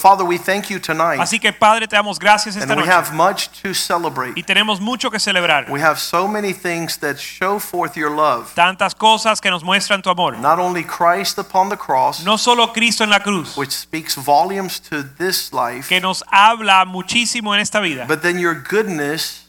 Father, we thank you tonight. Así que Padre, te damos gracias esta And we noche have much to celebrate. y tenemos mucho que celebrar. We have so many things that show forth your love. Tantas cosas que nos muestran tu amor. Not only Christ upon the cross, No solo Cristo en la cruz, which speaks volumes to this life, que nos habla muchísimo en esta vida, but then your goodness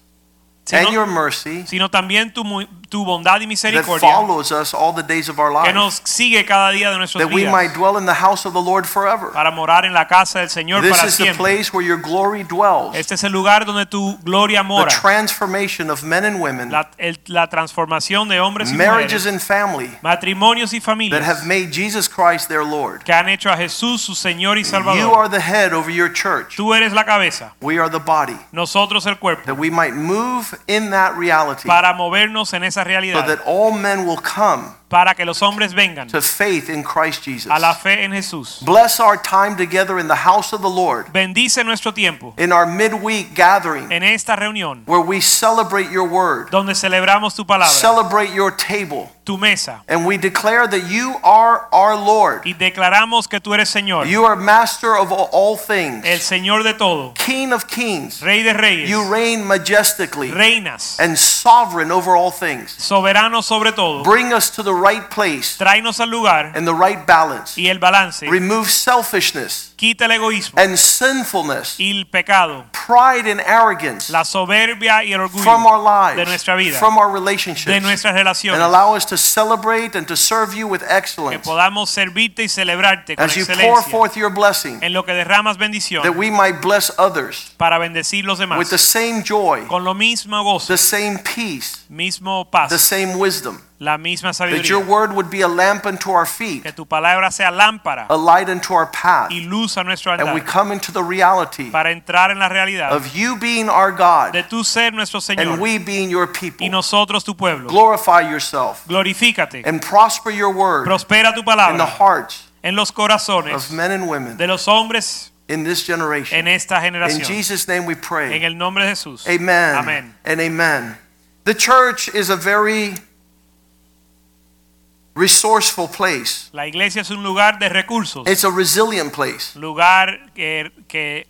and your mercy sino también tu, tu bondad y that follows us all the days of our que life, nos sigue cada día de nuestros that we might días dwell in the house of the Lord forever. para morar en la casa del Señor This para is the siempre. place where your glory dwells. Este es el lugar donde tu gloria The mora. transformation of men and women, La, el- la transformación de hombres y marriages mujeres, and family matrimonios y that have familias made Jesus Christ their Lord. que han hecho a Jesús su Señor y You Salvador. are the head over your church. Tú eres la cabeza, We are the body. nosotros el cuerpo. That we might move in that reality para movernos en esa realidad. so that all men will come para que los hombres vengan to faith in Christ Jesus. a la fe en Jesús. Bless our time together in the house of the Lord, Bendice nuestro tiempo in our midweek gathering en esta reunión where we celebrate your word, donde celebramos tu palabra, celebrate your table, tu mesa and we declare that you are our Lord. y declaramos que tú eres Señor, You are master of all things, el Señor de todo, King of kings. Rey de reyes, You reign majestically reinas, and sovereign over all things. soberano sobre todo. Bring us to the right place Tráenos al lugar and the right balance. y el balance. Remove selfishness Quita el egoísmo and sinfulness, y el pecado, pride and arrogance la soberbia y el orgullo from our orgullo de nuestra vida, from our relationships, de nuestras and relaciones. allow us to celebrate and to serve you with Que excellence podamos servirte y celebrarte con as you pour forth your blessing, en lo que derramas bendición that we might bless others para bendecir los demás with the same joy, con lo mismo gozo, the same peace, mismo paz, the same wisdom, la misma that your word would be a lamp unto our feet, Que tu palabra sea lámpara a light unto our path, y luz a nuestro and we come into the reality para entrar en la realidad of you being our God de tu ser nuestro Señor, and we being your people. y nosotros tu pueblo. Glorify yourself Glorifícate, and prosper your word prospera tu palabra, in the hearts en los of men and women de los hombres in this generation. en esta generación. In. Jesus' name we pray. En el nombre de Jesús. Amen. Amén. And amen. The church is a very resourceful place. La iglesia es un lugar de recursos, It's a resilient place. lugar que, que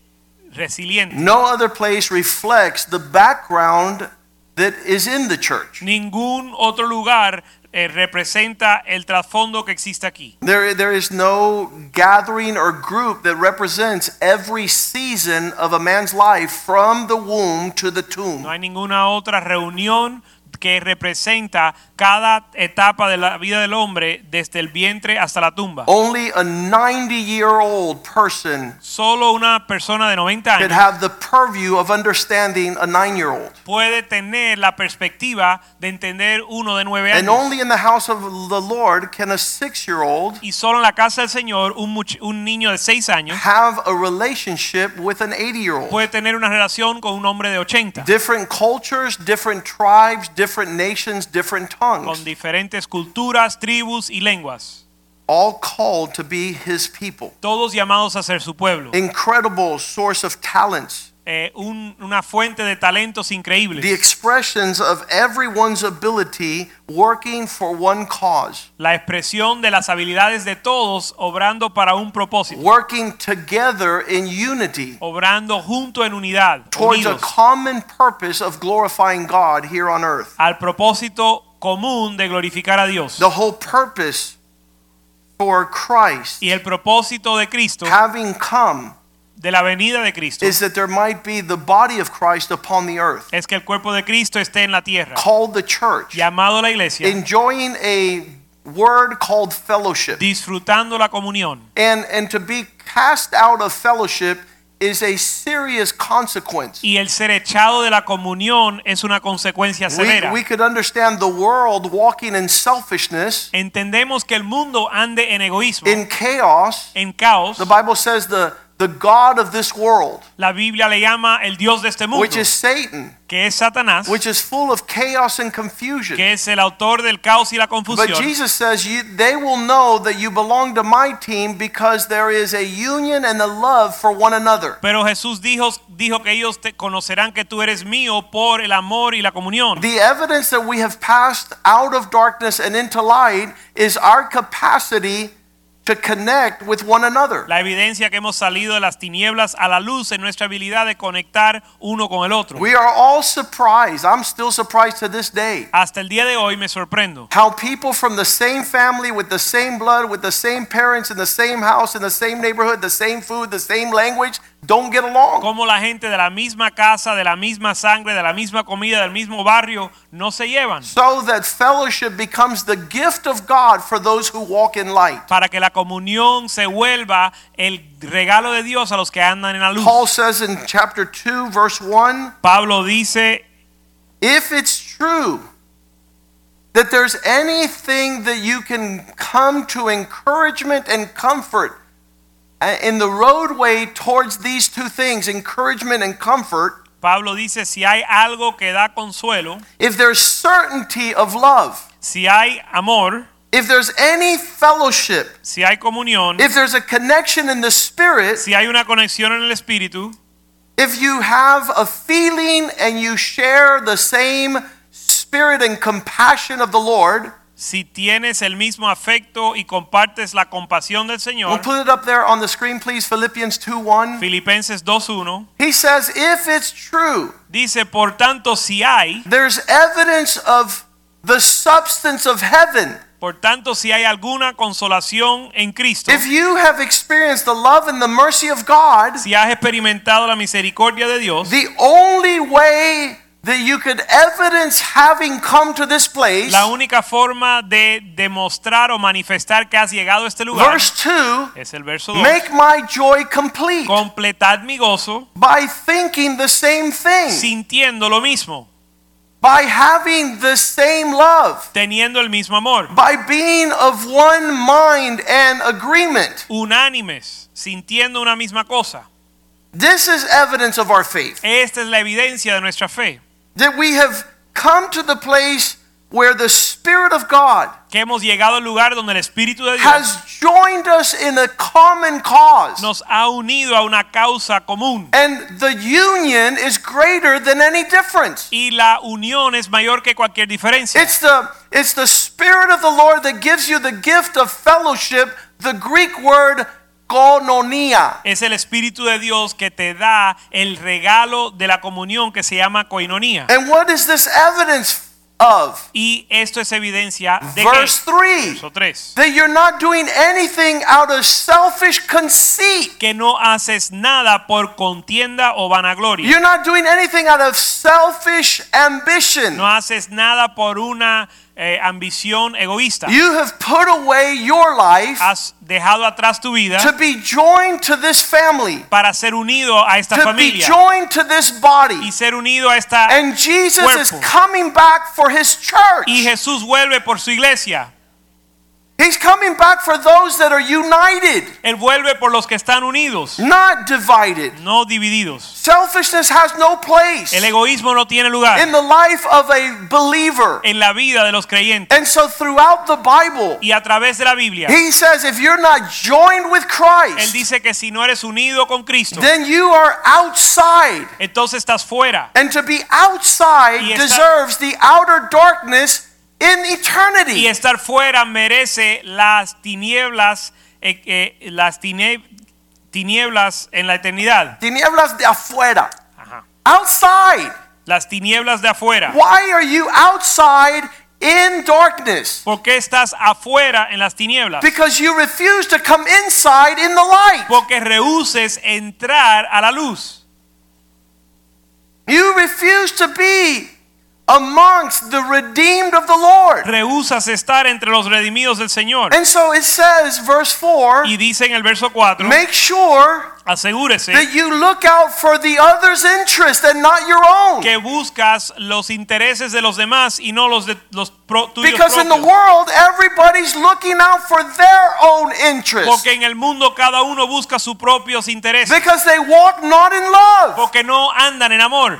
resiliente. No other place reflects the background that is in the church. Ningún otro lugar eh, representa el trasfondo que existe aquí. There, there is no gathering or group that represents every season of a man's life from the womb to the tomb. No hay ninguna otra reunión que representa cada etapa de la vida del hombre desde el vientre hasta la tumba. Only a 90 year old person Solo una persona de 90 could años have the purview of understanding a year old. puede tener la perspectiva de entender uno de 9 And años. only in the house of the Lord can a year old Y solo en la casa del Señor un, un niño de 6 años have a relationship with an 80 year old. puede tener una relación con un hombre de 80. Different cultures, different tribes, different nations, different tongues. con diferentes culturas, tribus y lenguas, all called to be his people. todos llamados a ser su pueblo. Incredible source of talents, Eh, un- una fuente de talentos increíbles. the expressions of everyone's ability working for one cause, la expresión de las habilidades de todos obrando para un propósito, working together in unity obrando junto en unidad, towards a unidos, common purpose of glorifying God here on earth. al propósito común de glorificar a Dios. The whole purpose for Christ Y el propósito de Cristo, having come de la venida de Cristo, is that there might be the body of Christ upon the earth, es que el cuerpo de Cristo esté en la tierra, called the church, llamado la iglesia, enjoying a word called fellowship. disfrutando la comunión. And and to be cast out of fellowship is a serious consequence. Y el ser echado de la comunión es una consecuencia We, severa. we could understand the world walking in selfishness, Entendemos que el mundo ande en egoísmo, in chaos. en caos. The Bible says the the God of this world, La Biblia le llama el Dios de este mundo, which is Satan, que es Satanás, which is full of chaos and confusion. que es el autor del caos y la confusión. But. Jesus says you, they will know that you belong to my team because there is a union and a love for one another. Pero Jesús dijo, dijo que ellos te conocerán que tú eres mío por el amor y la comunión. The evidence that we have passed out of darkness and into light is our capacity to connect with one another. La evidencia que hemos salido de las tinieblas a la luz en nuestra habilidad de conectar uno con el otro. We are all surprised. I'm still surprised to this day. Hasta el día de hoy me sorprendo. How people from the same family, with the same blood, with the same parents, in the same house, in the same neighborhood, the same food, the same language, don't get along. Como la gente de la misma casa, de la misma sangre, de la misma comida, del mismo barrio, no se llevan. So that fellowship becomes the gift of God for those who walk in light. Para que la comunión se vuelva el regalo de Dios a los que andan en la luz. Paul says in chapter 2, verse 1 Pablo dice, if it's true that there's anything that you can come to encouragement and comfort in the roadway towards these two things, encouragement and comfort, Pablo dice, si hay algo que da consuelo, if there's certainty of love, si hay amor, if there's any fellowship, si hay comunión, if there's a connection in the spirit, si hay una conexión en el espíritu, if you have a feeling and you share the same spirit and compassion of the Lord, si tienes el mismo afecto y compartes la compasión del we'll Señor, put it up there on the screen, please. Philippians 2 1. Filipenses 2.1, He says, if it's true, dice, por tanto, si hay, there's evidence of the substance of heaven. por tanto, si hay alguna consolación en Cristo, If you have experienced the love and the mercy of God, si has experimentado la misericordia de Dios, the only way that you could evidence having come to this place, la única forma de demostrar o manifestar que has llegado a este lugar verse 2, es el verso 2. make my joy complete Completad mi gozo by thinking the same thing, sintiendo lo mismo, by having the same love, teniendo el mismo amor, by being of one mind and agreement. unánimes, sintiendo una misma cosa. This is evidence of our faith. Esta es la evidencia de nuestra fe, that we have come to the place where the Spirit of God que hemos llegado al lugar donde el Espíritu de Dios has joined us in a common cause. nos ha unido a una causa común. And the union is greater than any difference. Y la unión es mayor que cualquier diferencia. It's the, it's the Spirit of the Lord that gives you the gift of fellowship, the Greek word koinonia. Es el Espíritu de Dios que te da el regalo de la comunión que se llama coinonía. And what is this evidence of? Y esto es evidencia de Verse que, 3 verso 3, that you're not doing anything out of selfish conceit. que no haces nada por contienda o vanagloria. You're not doing anything out of selfish ambition. No haces nada por una eh, ambición egoísta. You have put away your life Has dejado atrás tu vida to be joined to this family, para ser unido a esta to be joined to this body. y ser unido a esta And Jesus is coming back for his church. y. Jesús vuelve por su iglesia. He's coming back for those that are united, Él vuelve por los que están unidos, not divided. no divididos. Selfishness has no place El egoísmo no tiene lugar in the life of a believer. en la vida de los creyentes. And so throughout the Bible, Y a través de la Biblia, he says if you're not joined with Christ. Él dice que si no eres unido con Cristo, then you are outside. entonces estás fuera. And to be outside esta- deserves the outer darkness in eternity. Y estar fuera merece las tinieblas, eh, eh, las tine- tinieblas en la eternidad. Tinieblas de afuera. Ajá. Outside. Las tinieblas de afuera. Why are you outside in darkness? ¿Por qué estás afuera en las tinieblas? Because you refuse to come inside in the light. Porque rehuses entrar a la luz. You refuse to be amongst the redeemed of the Lord. Rehusas estar entre los redimidos del Señor. And so it says, verse 4 Y dice en el verso 4, make sure asegúrese that you look out for the other's interest and not your own. que buscas los intereses de los demás y no los de los pro- tuyos Because in the world, everybody's looking out for their own interest. Porque en el mundo cada uno busca sus propios intereses. Because they walk not in love. Porque no andan en amor.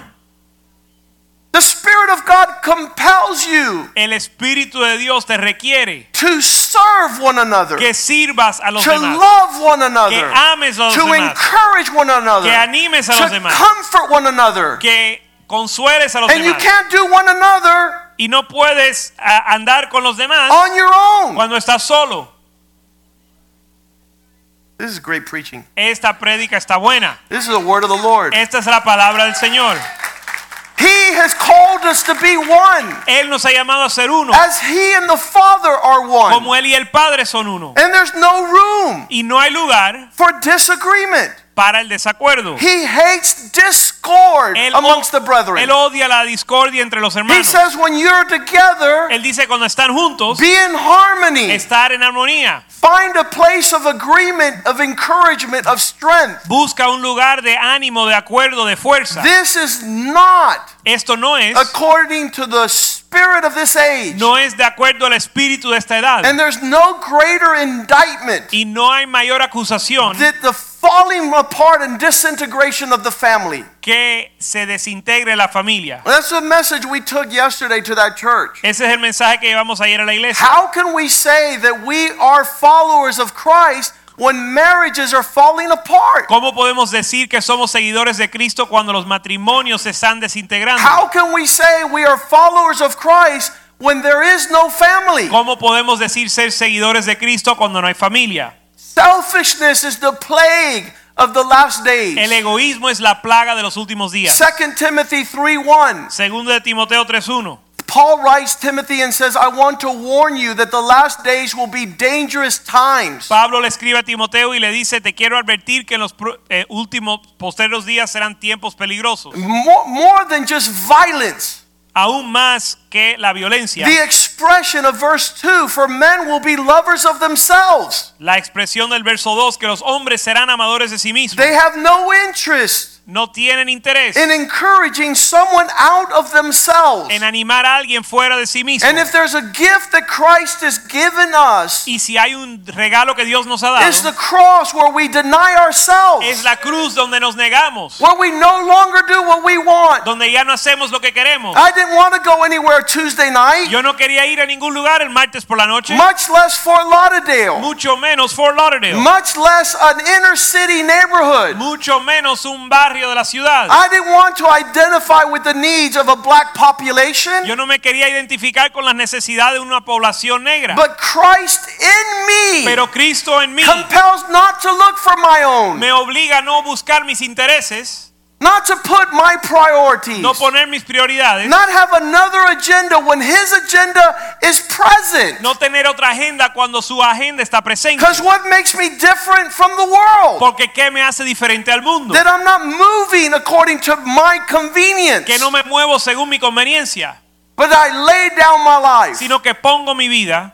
Spirit of God compels you El Espíritu de Dios te requiere to serve one another, que sirvas a los to demás, love one another, que ames a los to demás, encourage one another, que animes a los to demás, comfort one another. que consueles a los And you can't do one another Y no puedes a, andar con los demás on your own. cuando estás solo. This is great preaching. Esta prédica está buena. This is the word of the Lord. Esta es la palabra del Señor. He has called us to be one, Él nos ha llamado a ser uno, as He and the Father are one. como Él y el Padre son uno. And there's no room Y no hay lugar for disagreement. Para el desacuerdo. He hates discord Él, amongst the él brethren. odia la discordia entre los He says when you're together, Él dice cuando están juntos, be in harmony. estar en armonía. Find a place of agreement, of encouragement, of strength. Busca un lugar de ánimo, de acuerdo, de fuerza. This is not Esto no es, according to the spirit of this age. no es de acuerdo al espíritu de esta edad. And there's no greater indictment Y no hay mayor acusación than the falling apart and disintegration of the family. que se desintegre la familia. That's the message we took yesterday to that church. Ese es el mensaje que llevamos ayer a la iglesia. How can we say that we are followers of Christ when marriages are falling apart? ¿Cómo podemos decir que somos seguidores de Cristo cuando los matrimonios se están desintegrando? How can we say we are followers of Christ when there is no family? ¿Cómo podemos decir ser seguidores de Cristo cuando no hay familia? Selfishness is the plague of the last El days. egoísmo es la plaga de los últimos días. 2 Timothy 3:1. Segundo de Timoteo 3:1. Paul writes Timothy and says, I want to warn you that the last days will be dangerous times. Pablo le escribe a Timoteo y le dice, te quiero advertir que en los eh, últimos postreros días serán tiempos peligrosos, More, more than just violence. aún más que la violencia. The expression of verse 2 for men will be lovers of themselves. La expresión del verso 2, que los hombres serán amadores de sí mismos, They have no interest no tienen interés in encouraging someone out of themselves. en animar a alguien fuera de sí mismo. And if there's a gift that Christ has given us, Y si hay un regalo que Dios nos ha dado, it's the cross where we deny ourselves, es la cruz donde nos negamos, where we no longer do what we want. donde ya no hacemos lo que queremos. I didn't want to go anywhere Tuesday night, Yo no quería ir a ningún lugar el martes por la noche, much less Fort Lauderdale, mucho menos Fort Lauderdale, much less an inner city neighborhood. mucho menos un barrio de la ciudad. I didn't want to identify with the needs of a black population, Yo no me quería identificar con las necesidades de una población negra, but Christ in me pero Cristo en mí compels not to look for my own, me obliga a no buscar mis intereses, not to put my priorities, no poner mis prioridades, not have another agenda when His agenda is present. no tener otra agenda cuando su agenda está presente. Because what makes me different from the world? Porque ¿qué me hace diferente al mundo? That I'm not moving according to my convenience, Que no me muevo según mi conveniencia, but I lay down my life sino que pongo mi vida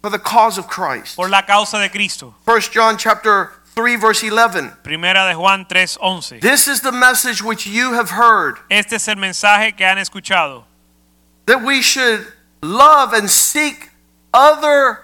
for the cause of Christ. por la causa de Cristo. 1 John chapter 3 verse 11. Primera de Juan 3:11. This is the message which you have heard Este es el mensaje que han escuchado, that we should love and seek other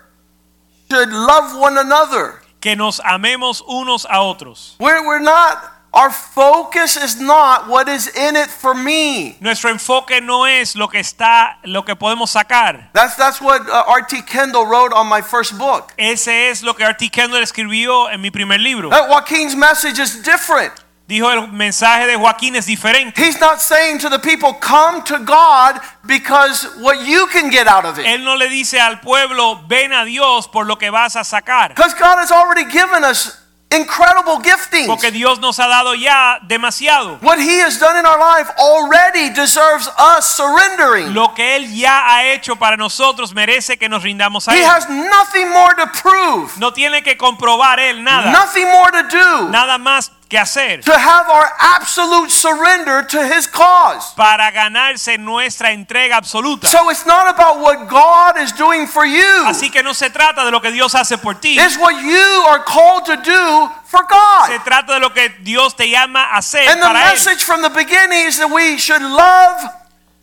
should love one another. que nos amemos unos a otros. We're, we're not our focus is not what is in it for me. Nuestro enfoque no es lo que está, lo que podemos sacar. That's that's what uh, R.T. Kendall wrote on my first book. Ese es lo que R.T. Kendall escribió en mi primer libro. That Joaquin's message is different. Dijo el mensaje de Joaquín es diferente. He's not saying to the people, come to God because what you can get out of it. Él no le dice al pueblo, ven a Dios por lo que vas a sacar. Because God has already given us incredible giftings. Porque Dios nos ha dado ya demasiado. What He has done in our life already deserves us surrendering. Lo que Él ya ha hecho para nosotros merece que nos rindamos a He has nothing more to prove, No tiene que comprobar Él nada. nothing more to do Nada más que hacer to have our absolute surrender to His cause. para ganarse nuestra entrega absoluta. So it's not about what God is doing for you. Así que no se trata de lo que Dios hace por ti. It's what you are called to do for God. Se trata de lo que Dios te llama a hacer And the para Él. message from the beginning is that we should love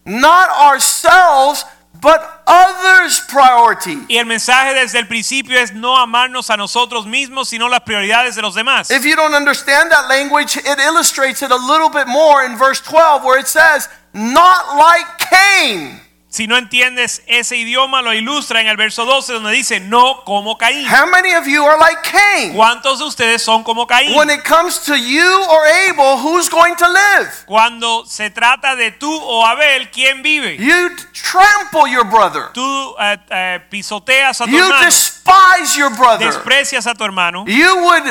not ourselves, but others' priority. Y el mensaje desde el principio es no amarnos a nosotros mismos, sino las prioridades de los demás. If you don't understand that language, it illustrates it a little bit more in verse 12 where it says, not like Cain. Si no entiendes ese idioma, lo ilustra en el verso 12 donde dice no como Caín. How many of you are like Cain? ¿Cuántos de ustedes son como Caín? When it comes to you or Abel, who's going to live? Cuando se trata de tú o Abel, ¿quién vive? You trample your brother. Tú eh, eh, pisoteas a tu You hermano, despise your brother. desprecias a tu hermano, You would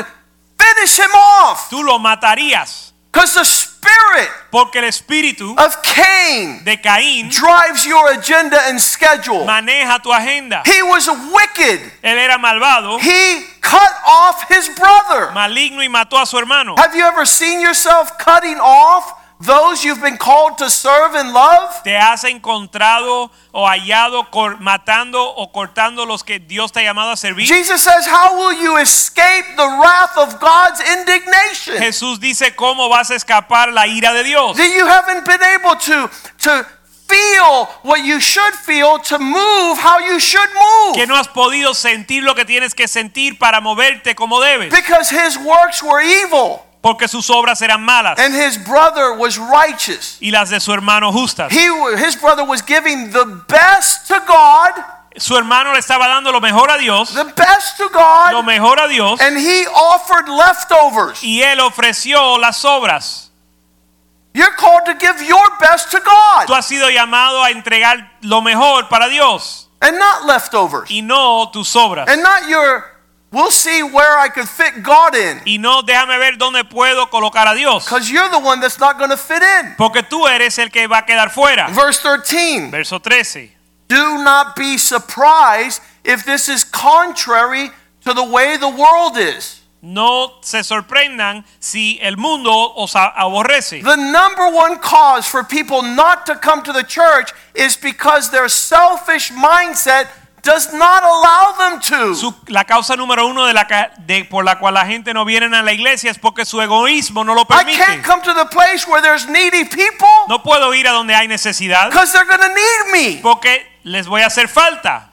finish him off. tú lo matarías. Because the spirit Porque el espíritu of Cain de Caín drives your agenda and schedule. maneja tu agenda. He was wicked. Él era malvado, He cut off his brother. maligno y mató a su hermano. Have you ever seen yourself cutting off those you've been called to serve and love? ¿Te has encontrado o hallado matando o cortando los que Dios te ha llamado a servir? Jesus says, How will you escape the wrath of God's indignation? Jesús dice cómo vas a escapar la ira de Dios. That you haven't been able to, to feel what you should feel to move how you should move. Que no has podido sentir lo que tienes que sentir para moverte como debes. Because his works were evil Porque sus obras eran malas and his brother was righteous. y las de su hermano justas. He, his brother was giving the best to God, Su hermano le estaba dando lo mejor a Dios, the best to God. lo mejor a Dios, and he offered leftovers. y él ofreció las obras. You're called to give your best to God. Tú has sido llamado a entregar lo mejor para Dios and not leftovers. y no tus obras. And not your, we'll see where I could fit God in. Y no déjame ver dónde puedo colocar a Dios. Because you're the one that's not going to fit in. Porque tú eres el que va a quedar fuera. Verse 13 Verso 13. Do not be surprised if this is contrary to the way the world is. No se sorprendan si el mundo os aborrece. The number one cause for people not to come to the church is because their selfish mindset does not allow them to. Su- la causa número uno de la, de- por la cual la gente no viene a la iglesia es porque su egoísmo no lo I can't come to the place where there's needy people No puedo ir a donde hay necesidad because they're going to need me. porque les voy a hacer falta.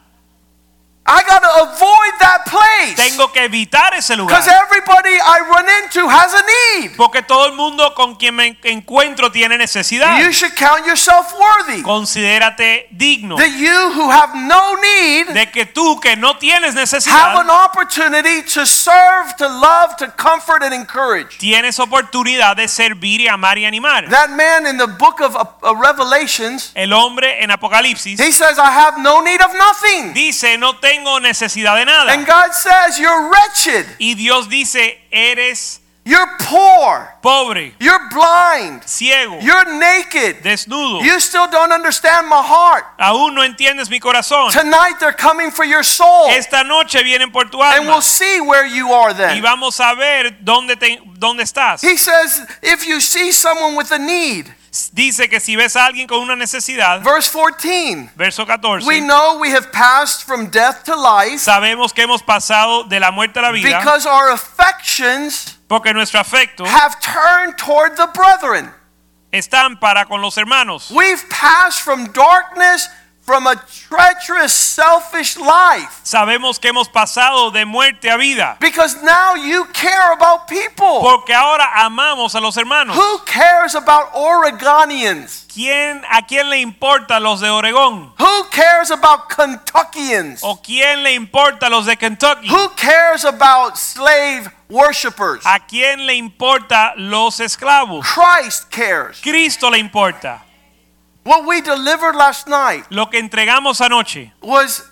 I got to avoid that place Tengo que evitar ese lugar. because everybody I run into has a need. Porque todo el mundo con quien me encuentro tiene necesidad. You should count yourself worthy. Considérate digno That you who have no need de que tú que no tienes necesidad. have an opportunity to serve, to love, to comfort, and encourage. tienes oportunidad de servir y amar y animar. That man in the book of uh, uh, Revelations, El hombre en Apocalipsis he says, I have no need of nothing. dice no tengo necesidad de nada. And God says, You're wretched, Y Dios dice eres you're poor, pobre, you're blind, ciego, you're naked. desnudo. You still don't understand my heart. Aún no entiendes mi corazón. Tonight they're coming for your soul. Esta noche vienen por tu And we'll see where you are then. y vamos a ver dónde, te- dónde estás. He says, If you see someone with a need, Dice que si ves a alguien con una necesidad, verse 14. verso 14, We know we have passed from death to life sabemos que hemos pasado de la muerte a la vida because our affections porque nuestro afecto have turned toward the brethren. están para con los hermanos. We've passed from darkness, from a treacherous, selfish life. Sabemos que hemos pasado de muerte a vida Because now you care about people. porque ahora amamos a los hermanos. Who cares about Oregonians? ¿Quién, ¿A quién le importa los de Oregón? Who cares about Kentuckians? ¿O quién le importa los de Kentucky? Who cares about slave worshipers? ¿A quién le importa los esclavos? Christ cares. Cristo le importa. What we delivered last night Lo que entregamos anoche was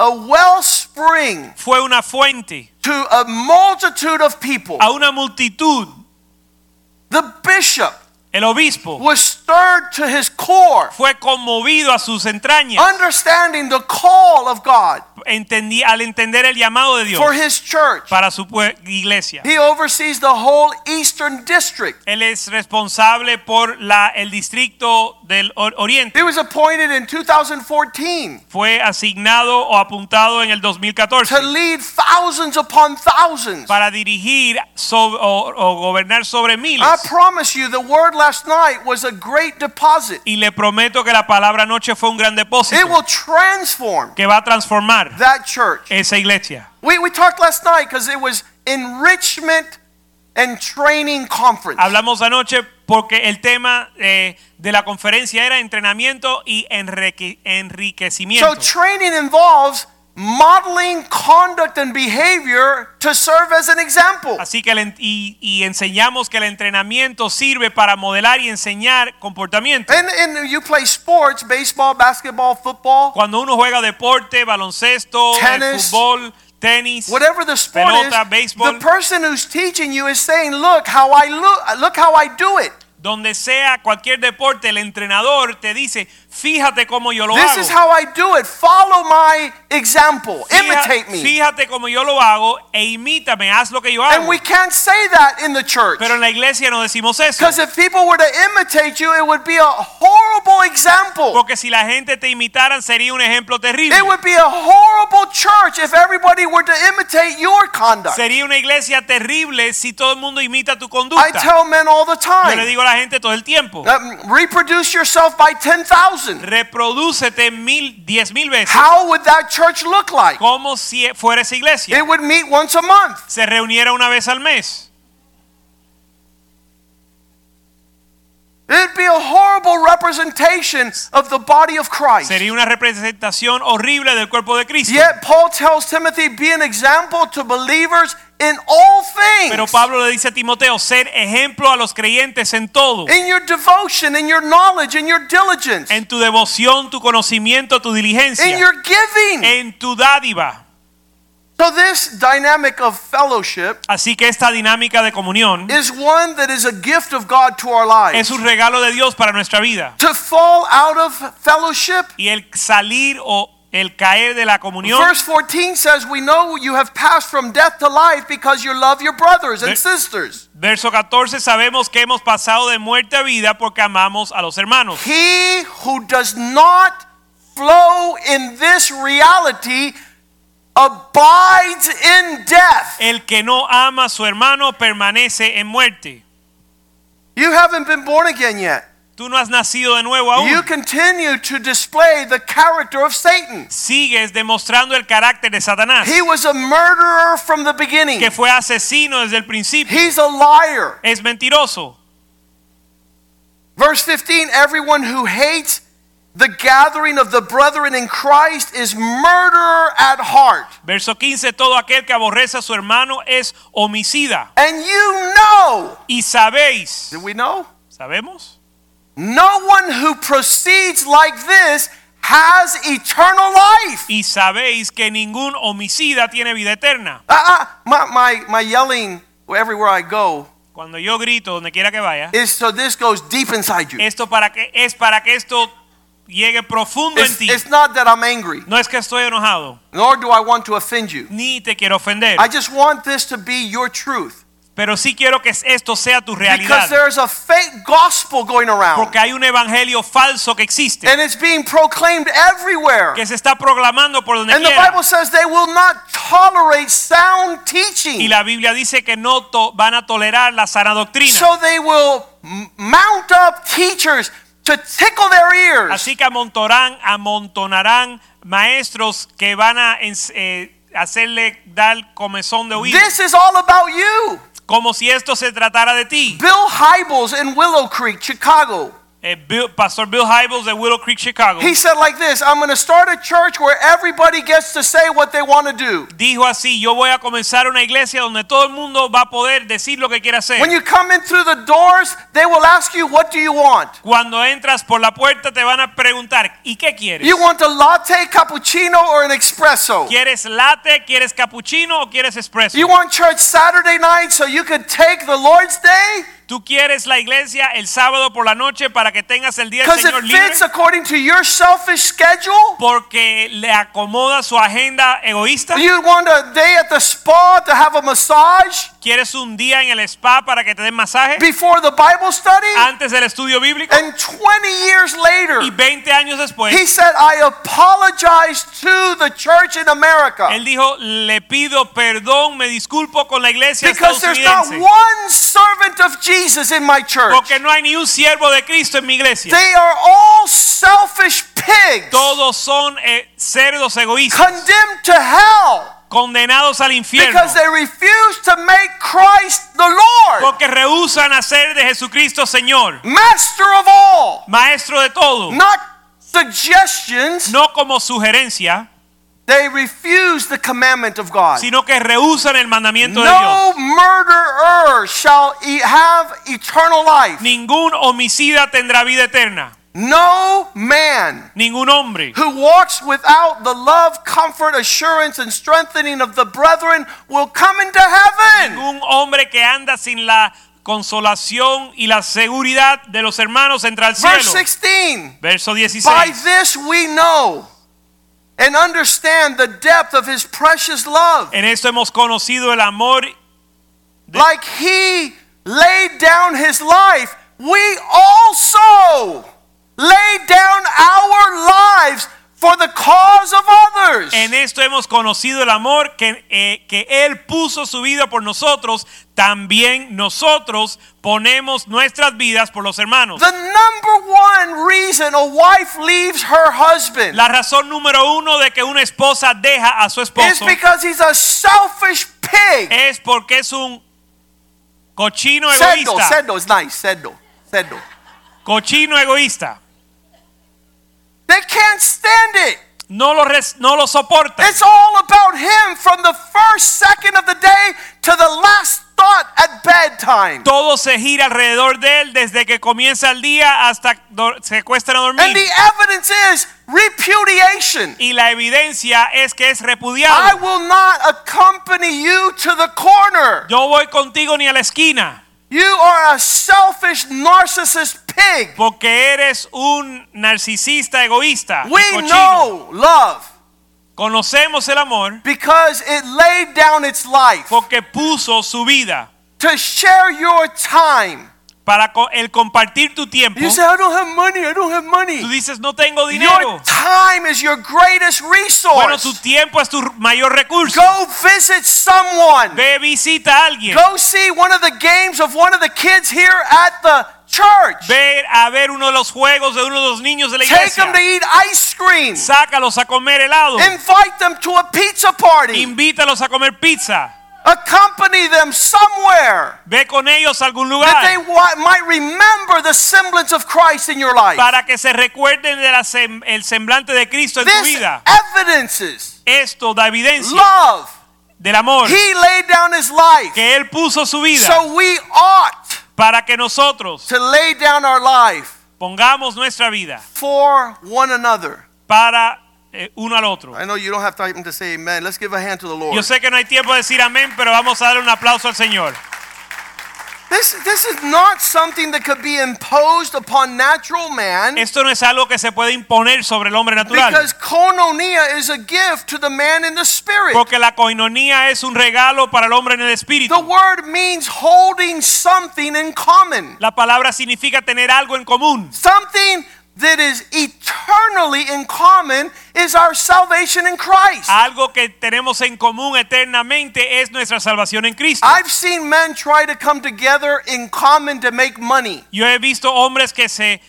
a wellspring fue una fuente to a multitude of people. a una multitud. The bishop, El obispo was stirred to his core, fue conmovido a sus entrañas understanding the call of God entendí, al entender el llamado de Dios for his church. para su iglesia. He oversees the whole Eastern District. Él es responsable por la, el distrito del or- oriente. He was appointed in 2014 Fue asignado o apuntado en el 2014 to lead thousands upon thousands. para dirigir sobre- o, o gobernar sobre miles. I promise you, the word last night was a great deposit. Y le prometo que la palabra anoche fue un gran depósito It will transform que va a transformar that church. esa iglesia. We, we talked last night because it was enrichment and training conference. Hablamos anoche porque el tema eh, de la conferencia era entrenamiento y enrique- enriquecimiento. So training involves modeling conduct and behavior to serve as an example. Así que el y, y enseñamos que el entrenamiento sirve para modelar y enseñar comportamiento. And, and you play sports, baseball, basketball, football, Cuando uno juega deporte, baloncesto, eh, Tennis, fútbol, tenis, whatever the sport pelota, is, béisbol. the person who's teaching you is saying, "Look how I look. Look how I do it. donde sea cualquier deporte, el entrenador te dice, fíjate cómo yo lo This hago. is how I do it. Follow my example. Fija- Imitate me." Fíjate cómo yo lo hago e imítame, haz lo que yo hago. And we can't say that in the church. Pero en la iglesia no decimos eso. Because if people were to imitate you, it would be a horrible example. Porque si la gente te imitaran sería un ejemplo terrible. It would be a horrible church if everybody were to imitate your conduct. Sería una iglesia terrible si todo el mundo imita tu I conducta. tell men all the time. Yo le digo a la gente todo el tiempo, um, reproduce yourself by 10,000. Reprodúcete mil, diez mil veces How would that church look like? como si fuera esa iglesia. It would meet once a month. Se reuniera una vez al mes. It'd be a horrible representation of the body of Christ. Sería una representación horrible del cuerpo de Cristo. Yet Paul tells Timothy, be an example to believers in all things. Pero. Pablo le dice a Timoteo, ser ejemplo a los creyentes en todo. In your devotion, in your knowledge, in your diligence, En tu devoción, tu conocimiento, tu diligencia. in your giving. En tu dádiva. So this dynamic of fellowship Así que esta dinámica de comunión is one that is a gift of God to our lives. es un regalo de Dios para nuestra vida. To fall out of fellowship, Y el salir o el caer de la comunión, verse 14 says, We know you have passed from death to life because you love your brothers and sisters. verso 14, sabemos que hemos pasado de muerte a vida porque amamos a los hermanos. He who does not flow in this reality abides in death. El que no ama a su hermano permanece en muerte. You haven't been born again yet. Tú no has nacido de nuevo aún. You continue to display the character of Satan. Sigues demostrando el carácter de Satanás, He was a murderer from the beginning. que fue asesino desde el principio. He's a liar. Es mentiroso. Verse 15 Everyone who hates the gathering of the brethren in Christ is murderer at heart. Verso 15, todo aquel que aborrece a su hermano es homicida. And you know, Y sabéis, did we know? ¿sabemos? No one who proceeds like this has eternal life. Y sabéis que ningún homicida tiene vida eterna. Uh, uh, my, my, my yelling everywhere I go Cuando yo grito donde quiera que vaya, is so this goes deep inside you. esto para que es para que esto llegue profundo en It's, ti. it's not that I'm angry, No es que estoy enojado, nor do I want to offend you. ni te quiero ofender, I just want this to be your truth. pero sí quiero que esto sea tu Because realidad, there's a fake gospel going around. porque hay un evangelio falso que existe, And it's being proclaimed everywhere. que se está proclamando por donde And the quiera. Bible says they will not tolerate sound teaching. Y la Biblia dice que no to- van a tolerar la sana doctrina. So they will m- mount up teachers to tickle their ears. Así que amontonarán, amontonarán maestros que van a eh, hacerle dar comezón de. This is all about you. Como si esto se tratara de ti. Bill Hybels in Willow Creek, Chicago. Eh, Bill- Pastor Bill Hybels at Willow Creek, Chicago, He said like this, I'm going to start a church where everybody gets to say what they want to do. dijo así, yo voy a comenzar una iglesia donde todo el mundo va a poder decir lo que quiera hacer. When you come in through the doors, they will ask you, what do you want? Cuando entras por la puerta te van a preguntar, ¿y qué quieres? You want a latte, cappuccino, or an espresso? ¿Quieres latte, quieres cappuccino o quieres espresso? You want church Saturday night so you could take the Lord's Day? Tú quieres la iglesia el sábado por la noche para que tengas el día del because it Señor libre fits according to your selfish schedule. porque le acomoda su agenda egoísta. You want a day at the spa to have a massage ¿Quieres un día en el spa para que te den masaje before the Bible study? antes del estudio bíblico? And 20 years Y later, 20 años después, he said, I apologize to the church in America él dijo, le pido perdón, me disculpo con la iglesia because there's not one servant of Jesus in my church. porque no hay ni un siervo de Cristo en mi iglesia. They are all selfish pigs Todos son eh, cerdos egoístas, condemned to hell condenados al infierno. because they refuse to make Christ the Lord, Porque rehusan hacer de Jesucristo Señor, master of all, maestro de todo, not suggestions. no como sugerencia, They refuse the commandment of God. sino que rehusan el mandamiento de Dios. No murderer shall have eternal life. Ningún homicida tendrá vida eterna. No man Ningún hombre who walks without the love, comfort, assurance, and strengthening of the brethren will come into heaven. ningún hombre que anda sin la consolación y la seguridad de los hermanos entra al cielo. Verse 16. Verso By this we know and understand the depth of his precious love. En esto hemos conocido el amor de- Like he laid down his life, we also lay down our lives for the cause of others. En esto hemos conocido el amor que, eh, que Él puso su vida por nosotros. También nosotros ponemos nuestras vidas por los hermanos. The number one reason a wife leaves her husband La razón número uno de que una esposa deja a su is esposo because he's a selfish pig. es porque es un cochino Sendo, egoísta. sendo is nice. Sendo, sendo. Cochino egoísta. They can't stand it. No lo, res- no lo soporta. It's all about him from the first second of the day to the last thought at bedtime. Todo se gira alrededor de él desde que comienza el día hasta se acuestan a dormir. And the evidence is repudiation. Y la evidencia es que es repudiado. I will not accompany you to the corner. Yo voy contigo ni a la esquina. You are a selfish narcissist pig. Porque eres un narcisista egoísta. We know love Conocemos el amor because it laid down its life porque puso su vida to share your time. para el compartir tu tiempo. You say, I don't have money, I don't have Tú money. dices, no tengo dinero. Your time is your greatest resource. Bueno, tu tiempo es tu mayor recurso. Go visit someone. Ve, visita a alguien. Go see one of the games of one of the kids here at the church. Ve a ver uno de los juegos de uno de los niños de la Take iglesia. them to eat ice cream. Sácalos a comer helado. Invite them to a pizza party. Invítalos a comer pizza. Accompany them somewhere Ve con ellos a algún that they lugar might remember the semblance of Christ in your life. para que se recuerden del el semblante de Cristo en tu This vida. evidences Esto da evidencia love. del amor He laid down his life. que Él puso su vida So we ought para que nosotros to lay down our life pongamos nuestra vida for one another. para eh, uno al otro. I know you don't have time to say amen. Let's give a hand to the Lord. Yo sé que no hay tiempo de decir amén, pero vamos a darle un aplauso al Señor. This, this is not something that could be imposed upon natural man Esto no es algo que se puede imponer sobre el hombre natural, because koinonia is a gift to the man in the spirit. porque la coinonía es un regalo para el hombre en el espíritu. The word means holding something in common, La palabra significa tener algo en común. something that is eternally in common is our salvation in Christ. Algo que tenemos en común eternamente es nuestra salvación en Cristo. I've seen men try to come together in common to make money. Yo he visto hombres que se,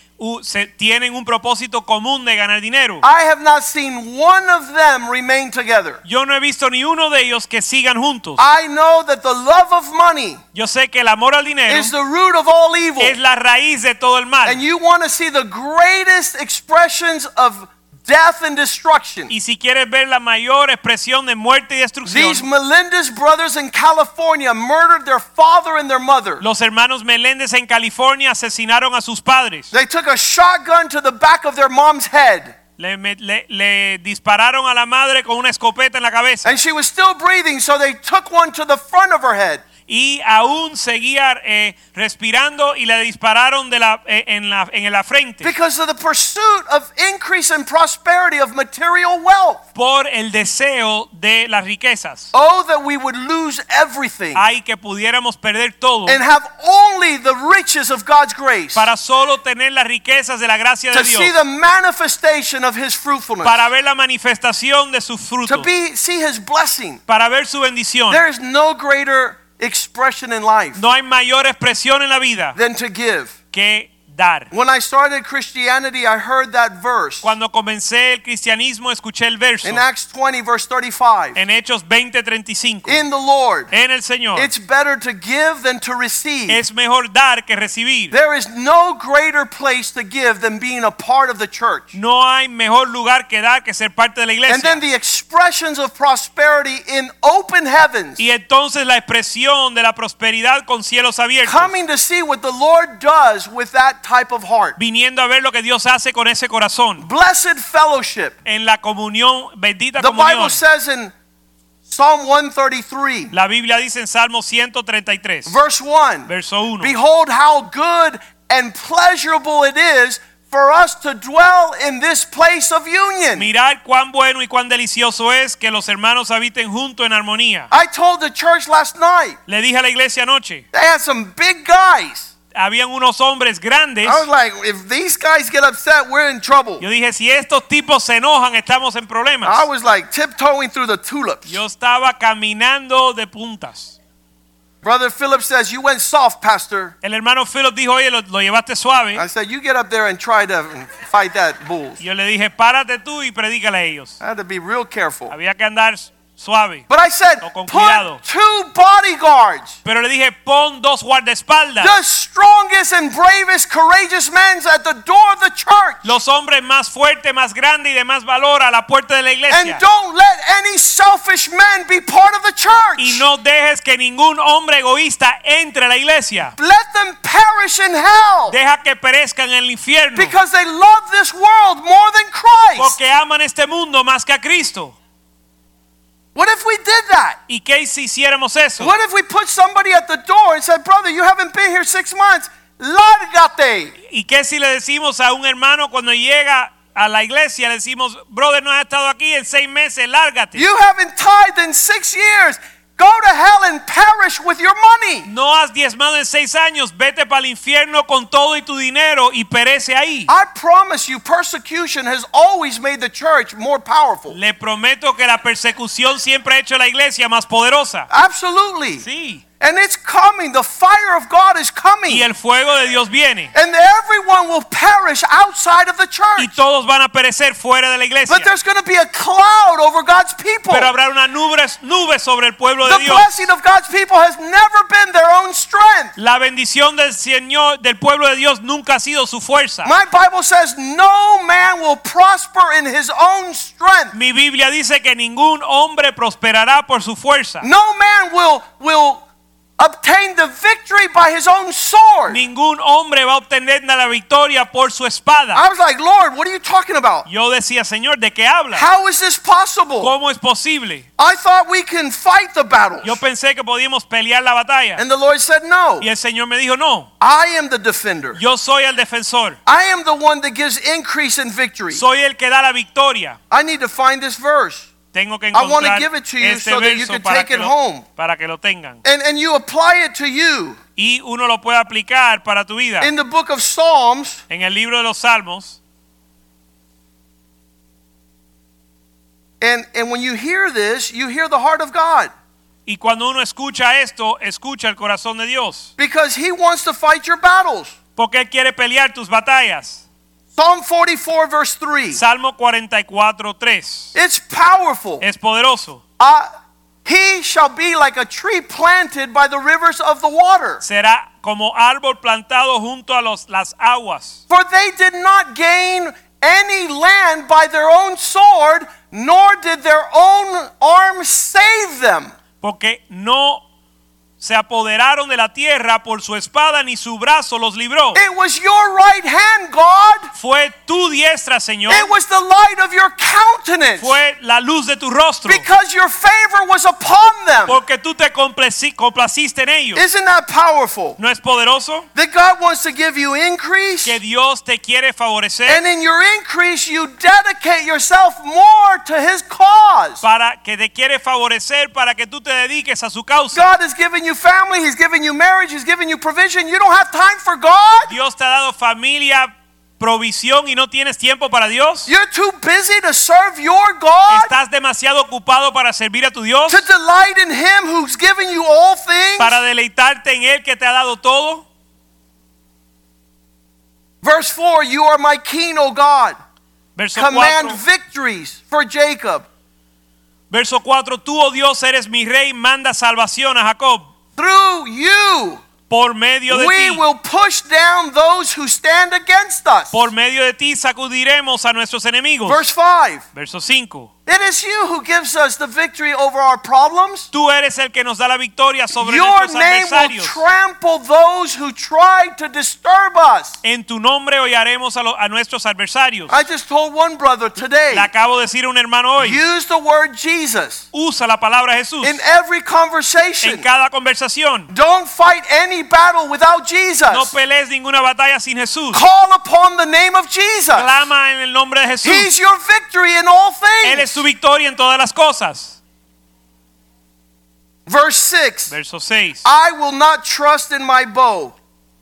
tienen un propósito común de ganar dinero. I have not seen one of them remain together. Yo no he visto ni uno de ellos que sigan juntos. I know that the love of money Yo sé que el amor al dinero is the root of all evil. es la raíz de todo el mal. And you want to see the greatest expressions of death and destruction. Y si quieres ver la mayor expresión de muerte y destrucción. These Melendez brothers in California murdered their father and their mother. los hermanos Meléndez en California asesinaron a sus padres. They took a shotgun to the back of their mom's head, Le, le- le dispararon a la madre con una escopeta en la cabeza and she was still breathing, so they took one to the front of her head. Y aún seguía eh, respirando y le dispararon de la, eh, en, la, en la frente because of the pursuit of increase and prosperity of material wealth. por el deseo de las riquezas. Oh, that we would lose everything Ay, que pudiéramos perder todo and have only the riches of God's grace para solo tener las riquezas de la gracia de to see Dios, the manifestation of His fruitfulness, para ver la manifestación de sus to frutos, be see His blessing. para ver su bendición. There is no greater expression in life No hay mayor expresión en la vida than to give. que dar. When I started Christianity, I heard that verse Cuando comencé el cristianismo escuché el verso in Acts 20, verse 35. en Hechos 20:35. In the Lord, En el Señor it's better to give than to receive. es mejor dar que recibir. There is no greater place to give than being a part of the church. No hay mejor lugar que dar que ser parte de la iglesia. And then the expressions of prosperity in open heavens, Y entonces la expresión de la prosperidad con cielos abiertos, coming to see what the Lord does with that type of heart. viniendo a ver lo que Dios hace con ese corazón Blessed fellowship. en la comunión, bendita The comunión. Bible says in Psalm 133, La Biblia dice en Salmo 133, verse 1 verso 1. Behold, how good and pleasurable it is for us to dwell in this place of union. Mirad cuán bueno y cuán delicioso es que los hermanos habiten juntos en armonía. I told the church last night, Le dije a la iglesia anoche, they had some big guys. Habían unos hombres grandes. I was like, if these guys get upset, we're in trouble. Yo dije, si estos tipos se enojan, estamos en problemas. I was like tiptoeing through the tulips. Yo estaba caminando de puntas. Brother Philip says, You went soft, Pastor. El hermano Philip dijo, oye, lo, lo llevaste suave. I said, You get up there and try to fight that bull. Yo le dije, párate tú y predícale a ellos. I had to be real careful. Había que andar suave. But I said, No, con cuidado. Put two bodyguards. Pero le dije, pon dos guardaespaldas. the strongest and bravest, courageous men at the door of the church. Los hombres más fuertes, más grandes y de más valor a la puerta de la iglesia. And don't let any selfish men be part of the church. Y no dejes que ningún hombre egoísta entre a la iglesia. Let them perish in hell Deja que perezcan en el infierno. because they love this world more than Christ. Porque aman este mundo más que a Cristo. What if we did that? ¿Y qué si hiciéramos eso? What if we put somebody at the door and said, Brother, you haven't been here six months? Lárgate. ¿Y qué si le decimos a un hermano cuando llega a la iglesia, le decimos, brother, no has estado aquí en seis meses, lárgate? You haven't tithed in six years. Go to hell and perish with your money. No has diezmado en seis años, vete para el infierno con todo y tu dinero y perece ahí. I promise you, persecution has always made the church more powerful. Le prometo que la persecución siempre ha hecho la iglesia más poderosa. Absolutely. Sí. And it's coming. The fire of God is Y coming. el fuego de Dios viene. And everyone will perish outside of the Y church. todos van a perecer fuera de la iglesia. But there's going to be a cloud over God's people. Pero habrá una nube, nube sobre el pueblo de The Dios. blessing of God's people has never been their own strength. La bendición del Señor, del pueblo de Dios, nunca ha sido su fuerza. My Bible says no man will prosper in his own strength. Mi Biblia dice que ningún hombre prosperará por su fuerza. No man will will obtain the victory by his own sword. Ningún hombre va a obtener la victoria por su espada. I was like, Lord, what are you talking about? Yo decía, Señor, ¿de qué habla? How is this possible? ¿Cómo es posible? I thought we can fight the battles. Yo pensé que podíamos pelear la batalla. And the Lord said, No. Y el Señor me dijo, no, I am the defender. yo soy el defensor. I am the one that gives increase in victory. Soy el que da la victoria. I need to find this verse. Tengo que I wanna give it to you so that you can take it lo, home. para que lo tengan. And and you apply it to you. Y uno lo puede aplicar para tu vida. In the book of Psalms, En el libro de los Salmos, and, and when you hear this, you hear the heart of God. y cuando uno escucha esto, escucha el corazón de Dios. Because he wants to fight your battles. Porque Él quiere pelear tus batallas. Psalm 44, verse 3. Salmo 44, 3. It's powerful. Es poderoso. Uh, he shall be like a tree planted by the rivers of the water. Será como árbol plantado junto a los, las aguas. For they did not gain any land by their own sword, nor did their own arm save them. Porque no se apoderaron de la tierra por su espada, ni su brazo los libró. It was your right hand, God. Fue tu diestra, Señor. It was the light of your countenance. Fue la luz de tu rostro. Because your favor was upon them. Porque tú te complaci- complaciste en ellos. Isn't that powerful? ¿No es poderoso? That God wants to give you increase. Que Dios te quiere favorecer And in your increase, you dedicate yourself more to His cause. para que te quiere favorecer para que tú te dediques a su causa. God has given you family, He's given you marriage, He's given you provision. You don't have time for God. Dios te ha dado familia, provisión y no tienes tiempo para Dios. You're too busy to serve your God, Estás demasiado ocupado para servir a tu Dios, to delight in Him who's given you all things. para deleitarte en Él que te ha dado todo. Verse 4 You are my king, O God. Verso Command 4, victories for Jacob. verso 4, tú, oh Dios, eres mi rey, manda salvación a Jacob Through you, por medio de we ti. will push down those who stand against us. Por medio de ti sacudiremos a nuestros enemigos. Verse 5 Verso 5. It is you who gives us the victory over our problems. Tú eres el que nos da la victoria sobre Your nuestros name will trample those who try to disturb us. En tu nombre hollaremos a, lo- a nuestros adversarios. I just told one brother today Le acabo de decir a un hermano hoy. use the word Jesus Usa la palabra Jesús in every conversation. en cada conversación. Don't fight any battle without Jesus. No pelees ninguna batalla sin Jesús. Call upon the name of Jesus. Clama en el nombre de Jesús. He's your victory in all things. Su victoria en todas las cosas. Verse 6 Verso 6. I will not trust in my bow,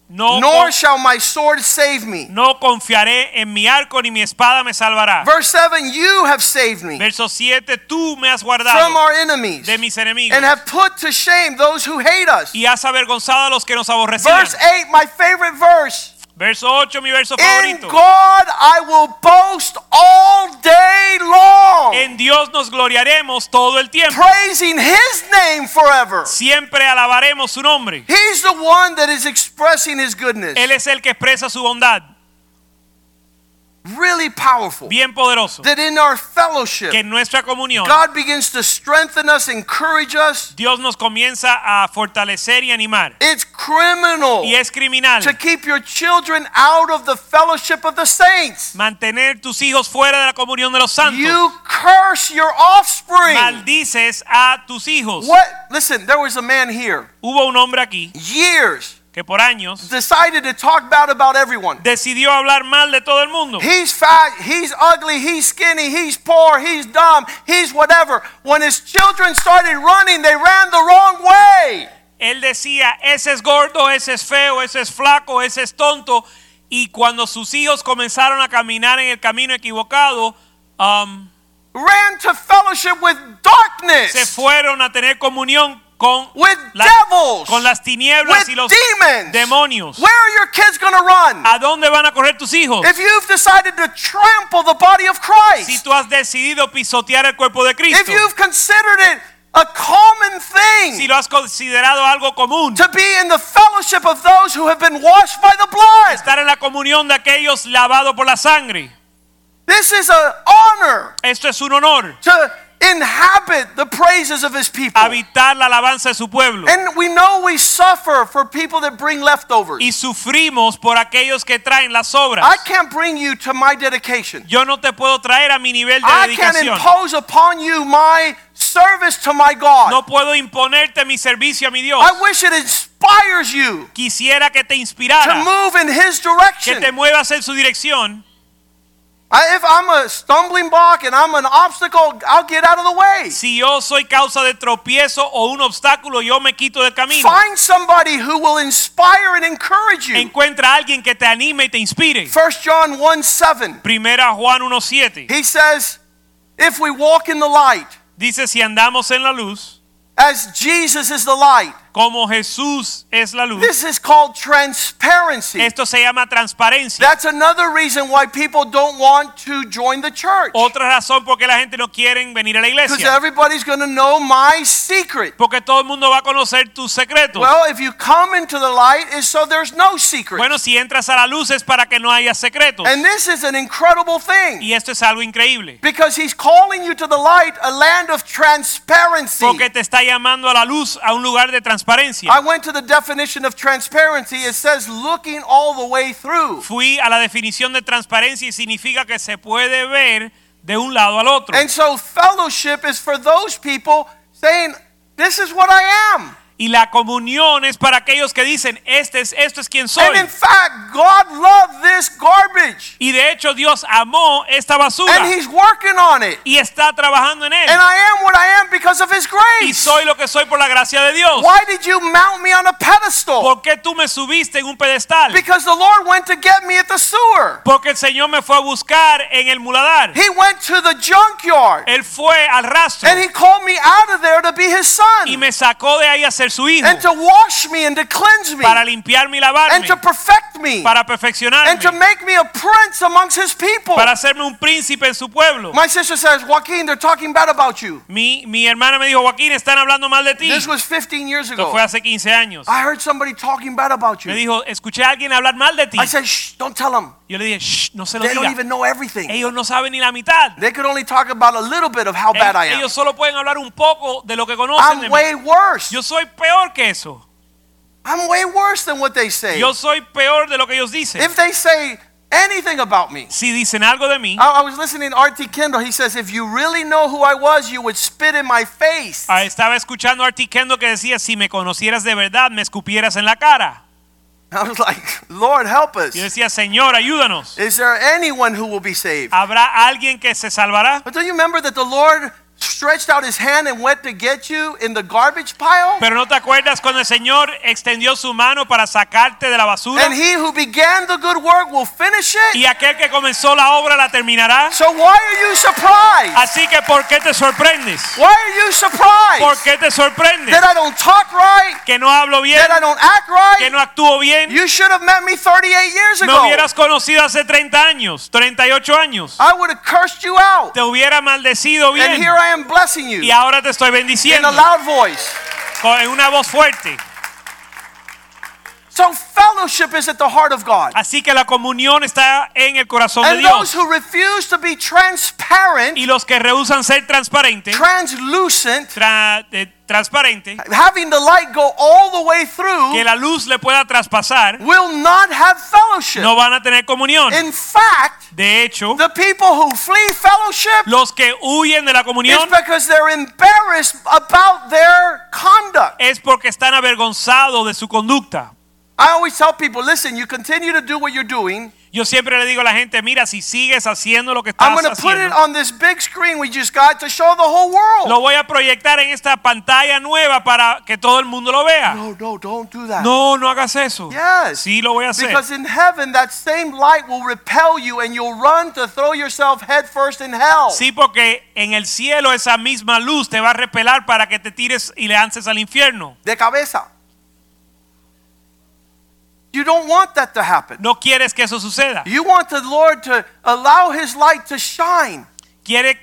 No, nor shall my sword save me. no confiaré en mi arco ni mi espada me salvará. Verse 7 You have saved me Verso 7. Tú me has guardado from our enemies de mis enemigos and have put to shame those who hate us. y has avergonzado a los que nos aborrecían. Verse 8, my favorite verse. Verso 8, mi verso In. God I will boast all day long, En Dios nos gloriaremos todo el tiempo. praising His name forever. Siempre alabaremos su nombre. He's the one that is expressing His goodness. Él es el que expresa su bondad. Really powerful. Bien poderoso. That in our fellowship, Que en nuestra comunión God begins to strengthen us, encourage us. Dios nos comienza a fortalecer y animar. It's criminal Y es criminal to keep your children out of the fellowship of the saints. mantener tus hijos fuera de la comunión de los santos. You curse your offspring. Maldices a tus hijos. What? Listen, there was a man here, Hubo un hombre aquí years, que por años decided to talk bad about everyone. decidió hablar mal de todo el mundo. He's fat, he's ugly, he's skinny, he's poor, he's dumb, he's whatever. When his children started running, they ran the wrong way. Él decía, ese es gordo, ese es feo, ese es flaco, ese es tonto. Y cuando sus hijos comenzaron a caminar en el camino equivocado, um, Ran to fellowship with darkness, se fueron a tener comunión con, with la- devils, con las tinieblas with y los demons. demonios. Where are your kids going to run? ¿A dónde van a correr tus hijos? If you've decided to trample the body of Si Christ, tú has decidido pisotear el cuerpo de if you've considered it a common si thing lo has considerado algo común, to be in the fellowship of those who have been washed by the blood, estar en la comunión de aquellos lavados por la sangre, this is an honor esto es un honor, to inhabit the praises of his people. habitar la alabanza de su pueblo. And we know we suffer for people that bring leftovers. Y sufrimos por aquellos que traen las obras. I can't bring you to my dedication. Yo no te puedo traer a mi nivel de I can't dedicación. impose upon you my service to my God. No puedo imponerte mi servicio a mi Dios. I wish it inspires you Quisiera que te inspirara. to move in His direction. que te muevas en su dirección. I- if I'm a stumbling block and I'm an obstacle, I'll get out of the way. Si yo soy causa de tropiezo o un obstáculo, yo me quito del camino. Find somebody who will inspire and encourage you. Encuentra a alguien que te anime y te inspire. 1 John 1 7. Primera Juan 1.7 He says, If we walk in the light, dice si andamos en la luz, as Jesus is the light, como Jesús es la luz. this is called transparency. Esto se llama transparencia. That's another reason why people don't want to join the church. Otra razón por qué la gente no quiere venir a la iglesia. Because everybody's going to know my secret. Porque todo el mundo va a conocer tus secretos. Well, if you come into the light, is so there's no secret. Bueno, si entras a la luz es para que no haya secretos. And this is an incredible thing. Y esto es algo increíble. Because he's calling you to the light, a land of transparency. Porque te está llamando a la luz, a un lugar de transparencia. Transparencia. I went to the definition of transparency. It says looking all the way through. Fui a la definición de transparencia y significa que se puede ver de un lado al otro. And so fellowship is for those people saying, This is what I am. Y la comunión es para aquellos que dicen, este es, esto es quien And soy. in fact, God loved this garbage. Y de hecho Dios amó esta basura And He's working on it. y está trabajando en él. And I am what I am because of His Y grace. soy lo que soy por la gracia de Dios. Why did you mount me on a pedestal? ¿Por qué tú me subiste en un pedestal? Because the Lord went to get me at the sewer. Porque el Señor me fue a buscar en el muladar. He went to the junkyard. Él fue al rastro And He called me out of there to be His y son. me sacó de ahí a ser su hijo And to wash me and to cleanse me. para limpiarme y And to perfect me. para And to make me a prince amongst His people. para hacerme un príncipe en su pueblo. My sister says, Joaquin, they're talking bad about you. Mi, mi hermana me dijo, Joaquín, están hablando mal de ti. This was 15 years ago. Esto fue hace 15 años. I heard somebody talking bad about you. Me dijo, escuché a alguien hablar mal de ti. I said, shh, don't tell them. Yo le dije, Shh, no se lo They don't diga. even know everything. Ellos no saben ni la mitad. They could only talk about a little bit of how eh, bad I am. ellos solo pueden hablar un poco de lo que conocen de I'm mí. way worse. Yo soy peor que eso. I'm way worse than what they say. Yo soy peor de lo que ellos dicen. If they say anything about me, Si dicen algo de mí, I, I was listening to R.T. Kendall. He says, if you really know who I was, you would spit in my face. ah, estaba escuchando a R.T. Kendall que decía, si me conocieras de verdad, me escupieras en la cara. I was like, Lord, help us. Yo decía, Señor, ayúdanos. Is there anyone who will be saved? ¿Habrá alguien que se salvará? But don't you remember that the Lord stretched out his hand and went to get you in the garbage pile? Pero no te acuerdas cuando el Señor extendió su mano para sacarte de la basura And he who began the good work will finish it? y aquel que comenzó la obra la terminará. So why are you surprised? Así que ¿por qué te sorprendes? Why are you surprised? ¿Por qué te sorprendes? That I don't talk right? Que no hablo bien, That I don't act right? que no actúo bien. You should have met me 38 years Me ago. hubieras conocido hace 30 años, 38 años. I would have cursed you out. Te hubiera maldecido And bien here I am blessing y you ahora te estoy in bendiciendo a loud voice. con una voz fuerte. So fellowship is at the heart of God. Así que la comunión está en el corazón de And those Dios. who refuse to be transparent, Y los que rehusan ser transparentes, translucent, tra- eh, transparente, having the light go all the way que through, la luz le pueda traspasar, will not have fellowship. no van a tener comunión. In fact, De hecho, the people who flee fellowship los que huyen de la comunión is because they're embarrassed about their conduct. es porque están avergonzados de su conducta. I always tell people, listen, you continue to do what you're doing. Yo siempre le digo a la gente, mira, si sigues haciendo lo que I'm estás going to put it haciendo, on this big screen we just got to show the whole lo voy a proyectar en esta pantalla nueva para que todo el mundo lo vea. No, no, don't do that. No, no hagas eso. Yes. Sí, lo voy a hacer. Because in heaven, that same light will repel you and you'll run to throw yourself headfirst in hell. Sí, porque en el cielo esa misma luz te va a repelar para que te tires y le lances al infierno. De cabeza. You don't want that to happen. No quieres que eso suceda. You want the Lord to allow His light to shine. Quiere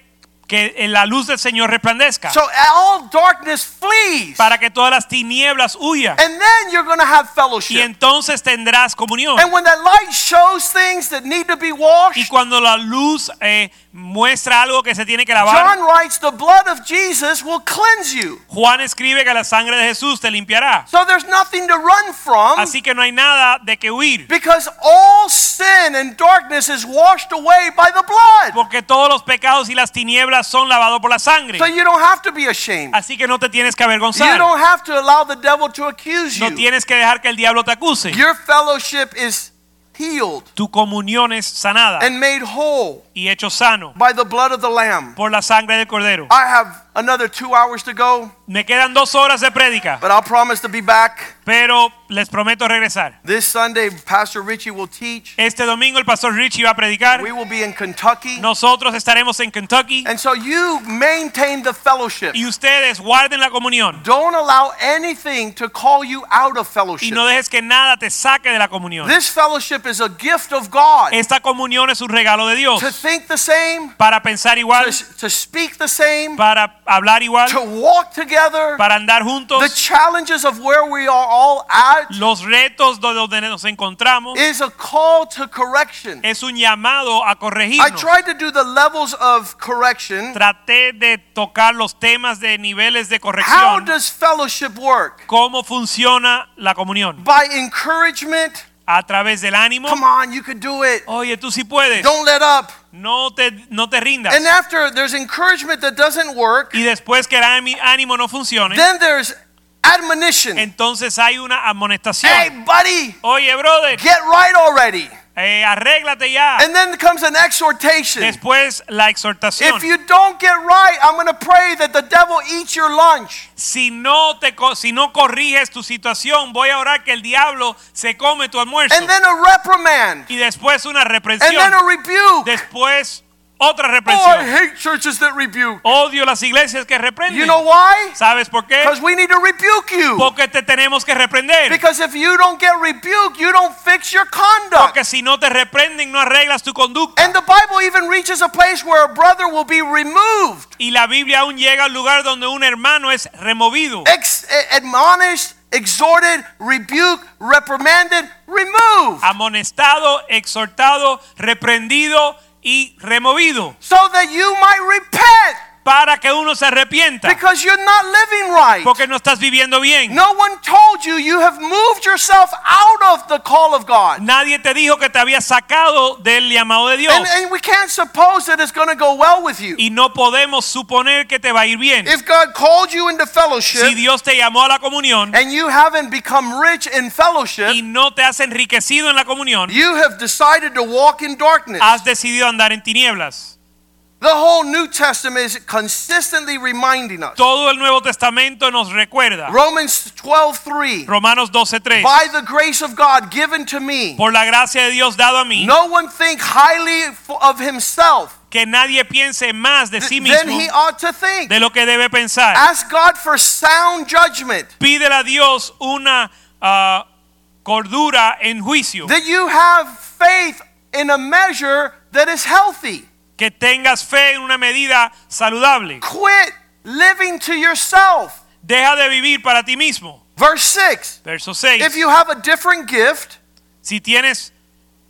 que la luz del Señor resplandezca So all darkness flees. para que todas las tinieblas huyan. And then you're going to have fellowship. Y entonces tendrás comunión. And when that light shows things that need to be washed. Y cuando la luz eh, muestra algo que se tiene que lavar, John writes, the blood of Jesus will cleanse you. Juan escribe que la sangre de Jesús te limpiará. So there's nothing to run from Así que no hay nada de que huir. because all sin and darkness is washed away by the blood. Porque todos los pecados y las tinieblas son lavados por la sangre. So you don't have to be ashamed. Así que no te tienes que avergonzar. You don't have to allow the devil to accuse you. No tienes que dejar que el diablo te acuse. Your fellowship is healed Tu comunión es sanada and made whole y hecho sano by the blood of the Lamb. por la sangre del cordero. I have another two hours to go, Me quedan dos horas de prédica, but I'll promise to be back. pero les prometo regresar. This Sunday, Pastor Richie will teach. Este domingo el pastor Richie va a predicar. We will be in Kentucky. Nosotros estaremos en Kentucky And so you maintain the fellowship. y ustedes guarden la comunión Don't allow anything to call you out of fellowship. y no dejes que nada te saque de la comunión. This fellowship is a gift of God. Esta comunión es un regalo de Dios To think the same, para pensar igual, to, to speak the same, para hablar igual, to walk together, para andar the challenges of where we are all at Los retos de donde nos encontramos is a call to correction. es un llamado a I corregirnos. tried to do the levels of correction. Traté de tocar los temas de niveles de corrección. How does fellowship work? ¿Cómo funciona la comunión? By encouragement. A través del ánimo. Come on, you could do it. Oye, tú sí puedes. Don't let up. No te, no te rindas. And after there's encouragement that doesn't work, Y después que el áni- ánimo no funcione, then there's admonition. entonces hay una Hey, amonestación. buddy, Oye, brother, get right already. Eh, arréglate ya. And then comes an exhortation. Después la exhortación. If you don't get right, I'm going to pray that the devil eats your lunch. Si no te si no corriges tu situación, voy a orar que el diablo se come tu almuerzo. And then a reprimand. y después una And then a rebuke. Después otra Oh, I hate churches that rebuke. Odio las iglesias que reprenden. You know why? ¿Sabes por qué? Because we need to rebuke you. Porque te tenemos que reprender. Because if you don't get rebuked, you don't fix your conduct. Porque si no te reprenden, no arreglas tu conducta. And the Bible even reaches a place where a brother will be removed, Y la Biblia aún llega al lugar donde un hermano es removido, ex- eh, admonished, exhorted, rebuked, reprimanded, removed. amonestado, exhortado, reprendido y removido. So that you might repent para que uno se arrepienta. because you're not living right. Porque no estás viviendo bien. No one told you you have moved yourself out of the call of God. Nadie te dijo que te había sacado del llamado de Dios. And, and we can't suppose that it's going to go well with you. Y no podemos suponer que te va a ir bien. If God called you into fellowship, Si Dios te llamó a la comunión and you haven't become rich in fellowship, y no te has enriquecido en la comunión, you have decided to walk in darkness. has decidido andar en tinieblas. The whole New Testament is consistently reminding us. Todo el Nuevo Testamento nos recuerda. Romans 12:3 Romanos 12:3. By the grace of God given to me, Por la gracia de Dios dado a mí, no one think highly of himself que nadie piense más de sí mismo he ought to think. de lo que debe pensar. Ask God for sound judgment, Pídele a Dios una ah, cordura en juicio, that you have faith in a measure that is healthy. Que tengas fe en una medida saludable. Quit living to yourself. Deja de vivir para ti mismo. Verse 6 Verso 6. If you have a different gift, Si tienes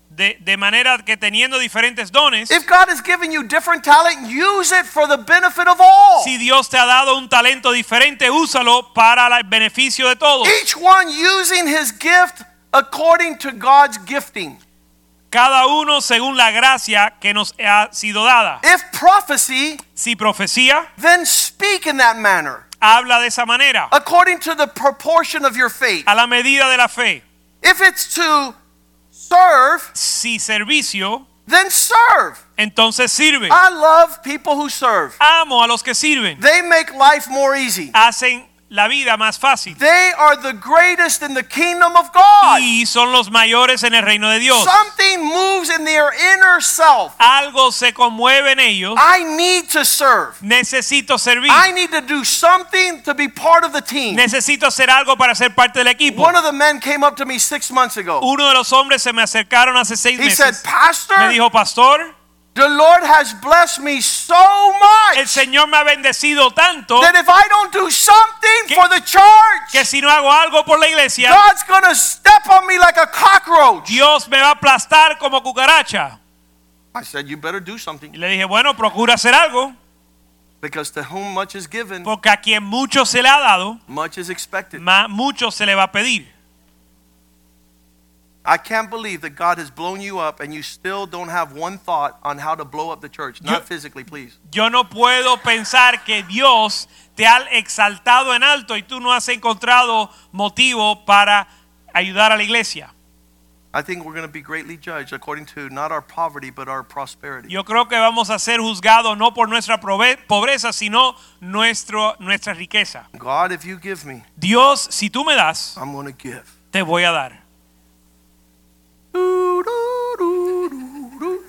de, de manera que teniendo diferentes dones, if God has given you different talent, use it for the benefit of all. si Dios te ha dado un talento diferente, úsalo para el beneficio de todos. Each one using his gift according to God's gifting. Cada uno según la gracia que nos ha sido dada. If prophecy, Si profecía, then speak in that manner, habla de esa manera, according to the proportion of your faith. a la medida de la fe. If it's to serve, Si servicio, then serve. entonces sirve. I love people who serve. Amo a los que sirven. They make life more easy. Hacen la vida más fácil. They are the greatest in the kingdom of God. Y son los mayores en el reino de Dios. Something moves in their inner self. Algo se conmueve en ellos. I need to serve. Necesito servir. I need to do something to be part of the team. Necesito hacer algo para ser parte del equipo. One of the men came up to me six months ago. Uno de los hombres se me acercaron hace seis He said, meses. Me Pastor, dijo, pastor, the Lord has blessed me so much. el Señor me ha bendecido tanto that if I don't do something Que- for the church, que si no hago algo por la iglesia, God's to step on me like a cockroach. Dios me va a aplastar como cucaracha. I said, You better do something. Y le dije, bueno, procura hacer algo, because to whom much is given, porque a quien mucho se le ha dado, much is expected. más mucho se le va a pedir. I can't believe that God has blown you up and you still don't have one thought on how to blow up the church. Not Yo- physically, please. Yo no puedo pensar que Dios te ha exaltado en alto y tú no has encontrado motivo para ayudar a la iglesia. I think we're going to be greatly judged according to not our poverty, but our prosperity. Yo creo que vamos a ser juzgados no por nuestra pobreza, sino nuestro, nuestra riqueza. God, if you give me, Dios, si tú me das, I'm going to give. te voy a dar.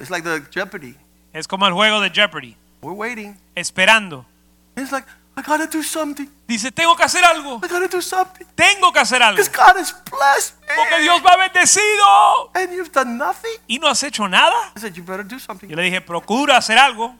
It's like the Jeopardy. Es como el juego de Jeopardy, We're waiting. esperando. It's like, I got to do something. Dice, tengo que hacer algo, I got to do something. tengo que hacer algo, Because God has blessed porque me. Dios me ha bendecido. And you've done nothing? Y no has hecho nada. I said, You better do something. Yo le dije, procura hacer algo.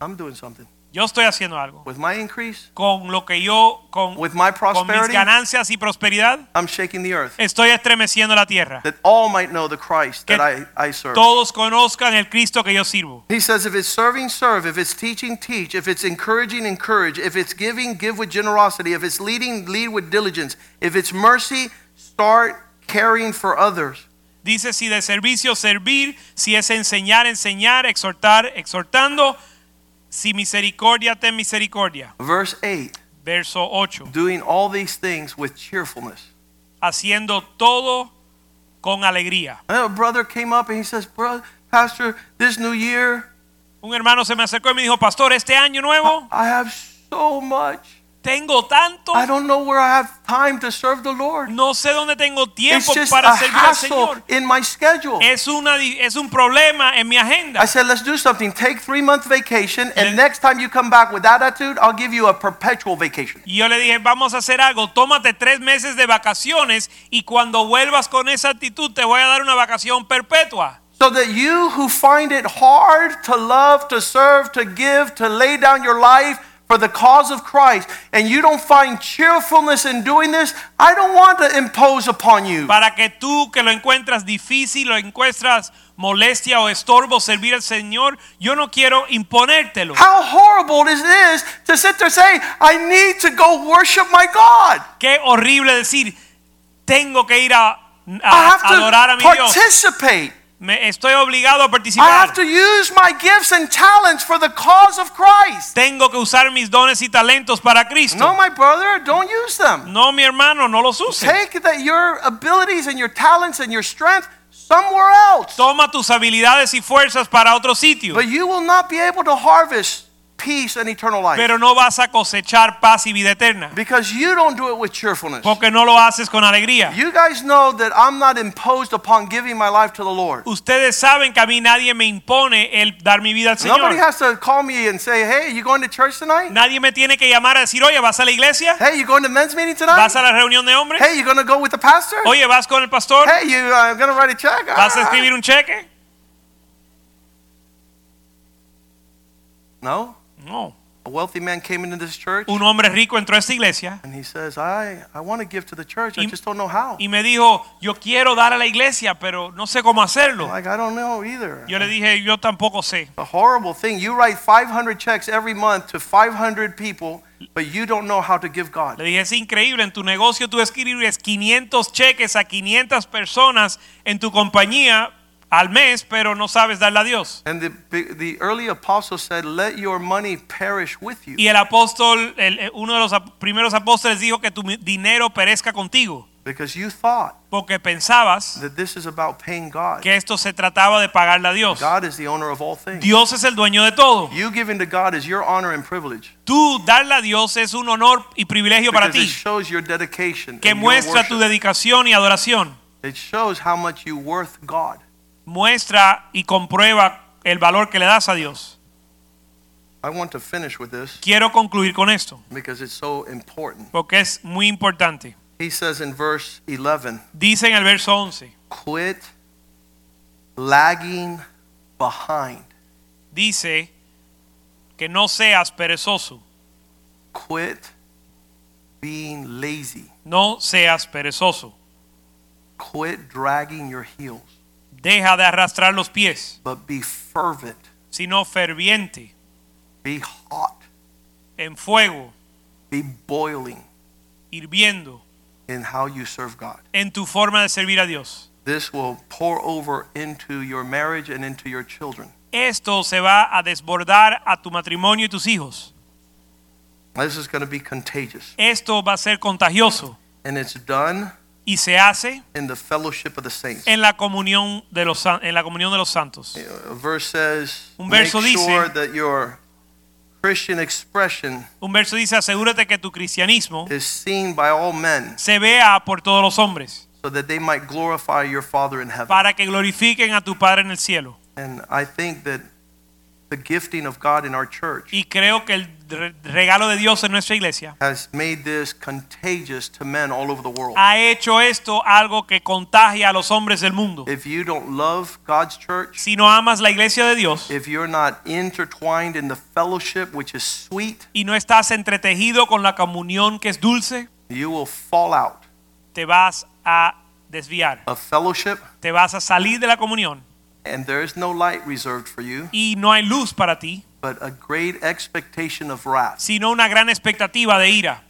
I'm doing something. Yo estoy haciendo algo. With my increase, Con lo que yo, con, with my con mis ganancias y prosperidad, I'm shaking the earth. estoy estremeciendo la tierra. That all might know the Christ Que that I, I serve. Todos conozcan el Cristo que yo sirvo. He says, if it's serving, serve. If it's teaching, teach. If it's encouraging, encourage. If it's giving, give with generosity. If it's leading, lead with diligence. If it's mercy, start caring for others. Dice si de servicio servir, si es enseñar, enseñar, exhortar, exhortando, si misericordia, ten misericordia. Verse 8 Verso 8. doing all these things with cheerfulness. Haciendo todo con alegría. A brother came up and he says, Bro, Pastor, this new year, Un hermano se me acercó y me dijo, pastor, este año nuevo I have so much. Tengo tanto, I don't know where I have time to serve the Lord. no sé dónde tengo It's tiempo just para a servir al Señor. in my schedule. Es, una, es un problema en mi agenda. I said, let's do something. Take three month vacation, and Le- next time you come back with that attitude, I'll give you a perpetual vacation. Y yo le dije, vamos a hacer algo, tómate tres meses de vacaciones y cuando vuelvas con esa actitud te voy a dar una vacación perpetua. So that you who find it hard to love, to serve, to give, to lay down your life for the cause of Christ, and you don't find cheerfulness in doing this, I don't want to impose upon you. Para que tú que lo encuentras difícil, lo encuentras molestia o estorbo servir al Señor, yo no quiero imponértelo. How horrible it is to sit there saying, I need to go worship my God. Qué horrible decir, tengo que ir a, a- I have adorar a mi Dios. Me, estoy obligado a I participar. have to use my gifts and talents for the cause of Christ. Tengo que usar mis dones y talentos para Cristo. No, my brother, don't use them. No, mi hermano, no los use. Take that your abilities and your talents and your strength somewhere else. Toma tus habilidades y fuerzas para otro sitio. But you will not be able to harvest peace and eternal life Pero no vas a cosechar paz y vida eterna. because you don't do it with cheerfulness. Porque no lo haces con alegría. You guys know that I'm not imposed upon giving my life to the Lord. Ustedes saben que a mí nadie me impone el dar mi vida al Nobody Señor. has to call me and say, "Hey, you going to church tonight? Nadie me tiene que llamar a decir, oye, ¿vas a la iglesia? Hey, you going to men's meeting tonight? ¿Vas a la reunión de hombres? Hey, you going to go with the pastor? Oye, ¿vas con el pastor? Hey, you uh, going to write a check? ¿Vas a Ah. escribir un cheque? No. No. A wealthy man came into this church Un hombre rico entró a esta iglesia and he says, "I I want to give to the church. I Y- just don't know how." y me dijo, yo quiero dar a la iglesia, pero no sé cómo hacerlo. Like I don't know either. Yo le dije, yo tampoco sé. A horrible thing. You write 500 checks every month to 500 people, but you don't know how to give God. Le dije, es increíble, en tu negocio tú escribes 500 cheques a 500 personas en tu compañía al mes, pero no sabes darle a Dios. And the the early apostles said, "Let your money perish with you." Y el apóstol, el- uno de los primeros apóstoles dijo que tu dinero perezca contigo, Because you thought porque pensabas that this is about paying God. que esto se trataba de pagarle a Dios. God is the owner of all things. Dios es el dueño de todo. You giving to God is your honor and privilege Tú darle a Dios es un honor y privilegio para because it ti, shows your dedication. que and your muestra tu dedicación y adoración. It shows how much you worth God. Muestra y comprueba el valor que le das a Dios. I want to finish with this Quiero concluir con esto, because it's so important. porque es muy importante. He says in verse 11, Dice en el verso 11, quit lagging behind. dice que no seas perezoso, Quit being lazy. no seas perezoso. Quit dragging your heels, Deja de arrastrar los pies, but be fervent, sino ferviente, be hot, en fuego, be boiling hirviendo in how you serve God. en tu forma de servir a Dios. This will pour over into your marriage and into your children. Esto se va a desbordar a tu matrimonio y tus hijos. This is going to be contagious. Esto va a ser contagioso And it's done y se hace in the fellowship of the saints. en la comunión de los en la comunión de los santos. A verse says, Un make verso dice- sure that your Christian expression Un verso dice, asegúrate que tu cristianismo is seen by all men se vea por todos los hombres, so that they might glorify your Father in heaven. para que glorifiquen a tu Padre en el cielo. And I think that the gifting of God in our church Y creo que el re- regalo de Dios en nuestra iglesia has made this contagious to men all over the world. ha hecho esto algo que contagia a los hombres del mundo. If you don't love God's church, Si no amas la iglesia de Dios if you're not intertwined in the fellowship which is sweet, y no estás entretejido con la comunión que es dulce, you will fall out te vas a desviar. of fellowship Te vas a salir de la comunión and there is no light reserved for you, y no hay luz para ti, but a great expectation of wrath sino una gran expectativa de ira,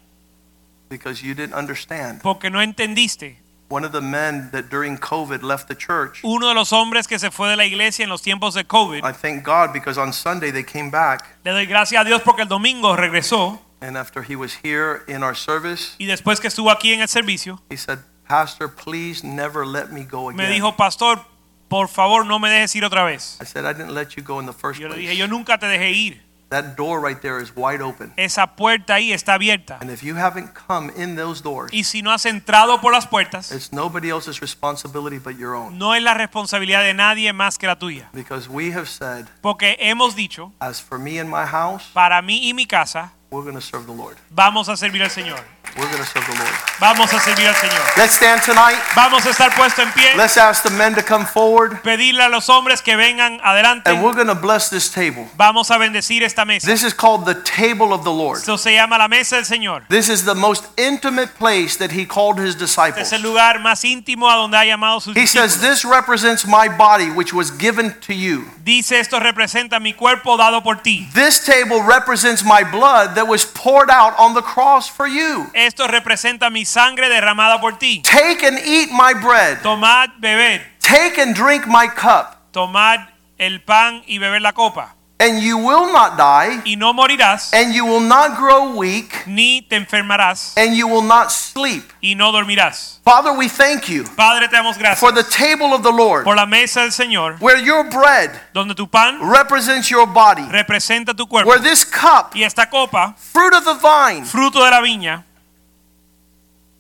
because you didn't understand. porque no entendiste. One of the men that during COVID left the church, Uno de los hombres que se fue de la iglesia en los tiempos de COVID, I thank God because on Sunday they came back le doy gracias a Dios porque el domingo regresó and after he was here in our service, y después que estuvo aquí en el servicio, he said, Pastor, please never let me go again." me dijo, pastor, por favor no me dejes ir otra vez. I said, I didn't let you go in the first Yo le dije, place. yo nunca te dejé ir. That door right there is wide open. Esa puerta ahí está abierta. And if you haven't come in those doors, Y si no has entrado por las puertas, it's nobody else's responsibility but your own. no es la responsabilidad de nadie más que la tuya. Because we have said, Porque hemos dicho, as for me and my house, para mí y mi casa, we're going to serve the Lord. vamos a servir al Señor. We're going to serve the Lord. Vamos a servir al Señor. Let's stand tonight. Vamos a estar puesto en pie, Let's ask the men to come forward. pedirle a los hombres que vengan adelante. And we're going to bless this table. Vamos a bendecir esta mesa. This is called the table of the Lord. Esto se llama la mesa del Señor. This is the most intimate place that he called his Este disciples. es el lugar más íntimo a donde ha llamado sus He says. This represents my body, which was given to you. Dice esto representa mi cuerpo dado por ti. This table represents my blood that was poured out on the cross for you. Esto representa mi sangre derramada por ti. Take and eat my bread. Tomad, bebed. Take and drink my cup, Tomad el pan y beber la copa. and you will not die, Y no morirás, and you will not grow weak, ni te enfermarás, and you will not sleep. y no dormirás. Father, we thank you Padre, te damos for the table of the Lord, por la mesa del Señor, where your bread donde tu pan represents your body, representa tu cuerpo. where this cup, Y esta copa, fruit of the vine, fruto de la viña,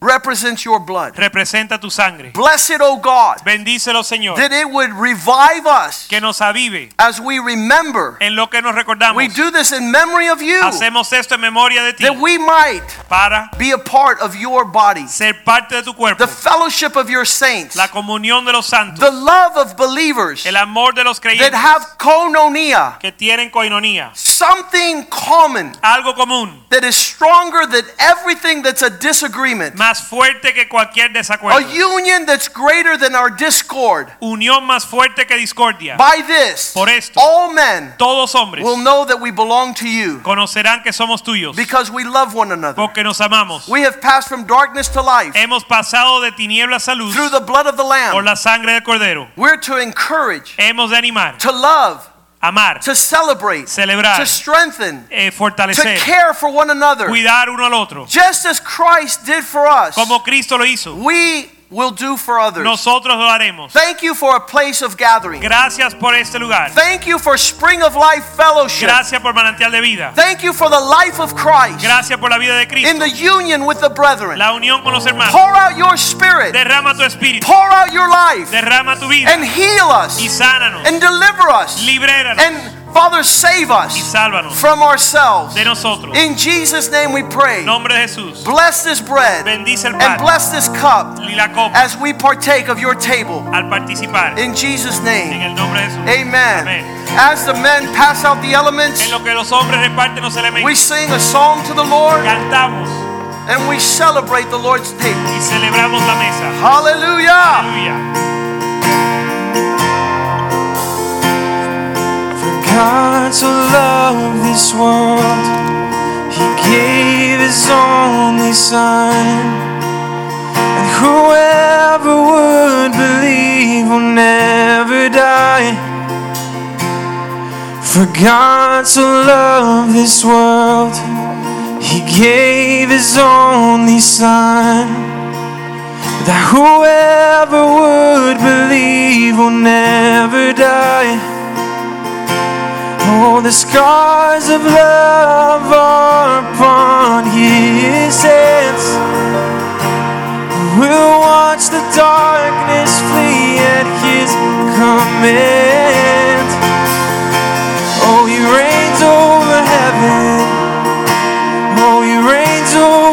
represents your blood. representa tu sangre. Bless it, O God, Bendícelo, Señor, that it would revive us que nos avive. as we remember. en lo que nos recordamos. We do this in memory of you, Hacemos esto en memoria de ti. that we might para be a part of your body, ser parte de tu cuerpo, the fellowship of your saints, la comunión de los santos, the love of believers el amor de los creyentes. that have koinonia, que tienen coinonía, something common algo común, that is stronger than everything that's a disagreement, más fuerte que cualquier a union that's greater than our discord. unión más fuerte que discordia. By this, Por esto. all men Todos hombres will know that we belong to you conocerán que somos tuyos because we love one another. porque nos amamos. We have passed from darkness to life Hemos pasado de tinieblas a luz through the blood of the lamb. por la sangre del cordero. We're to encourage, Hemos de animar, to love, amar, to celebrate, celebrar, to strengthen, eh, to care for one another. cuidar uno al otro. Just as Christ did for us, Como Cristo lo hizo, we will do for others. nosotros lo haremos. Thank you for a place of gathering. Gracias por este lugar. Thank you for Spring of Life Fellowship. Gracias por manantial de vida. Thank you for the life of Christ Gracias por la vida de Cristo. in the union with the brethren. La unión con los hermanos. Pour out your spirit, Derrama tu espíritu. pour out your life, Derrama tu vida. and heal us, Y sánanos. and deliver us, Libréranos. and Father, save us from ourselves. de nosotros. In Jesus' name we pray. Nombre de Jesús. Bless this bread and bless this cup y la copa as we partake of your table. In Jesus' name, el nombre de Jesús. amen. Amén. As the men pass out the elements, En lo que los hombres reparten los we sing a song to the Lord Cantamos and we celebrate the Lord's table. y celebramos la mesa. Hallelujah. God so loved this world, He gave His only Son. And whoever would believe will never die. For God so loved this world, He gave His only Son that whoever would believe will never die. All the scars of love are upon his hands. We'll watch the darkness flee at his command. Oh, he reigns over heaven. Oh, he reigns over.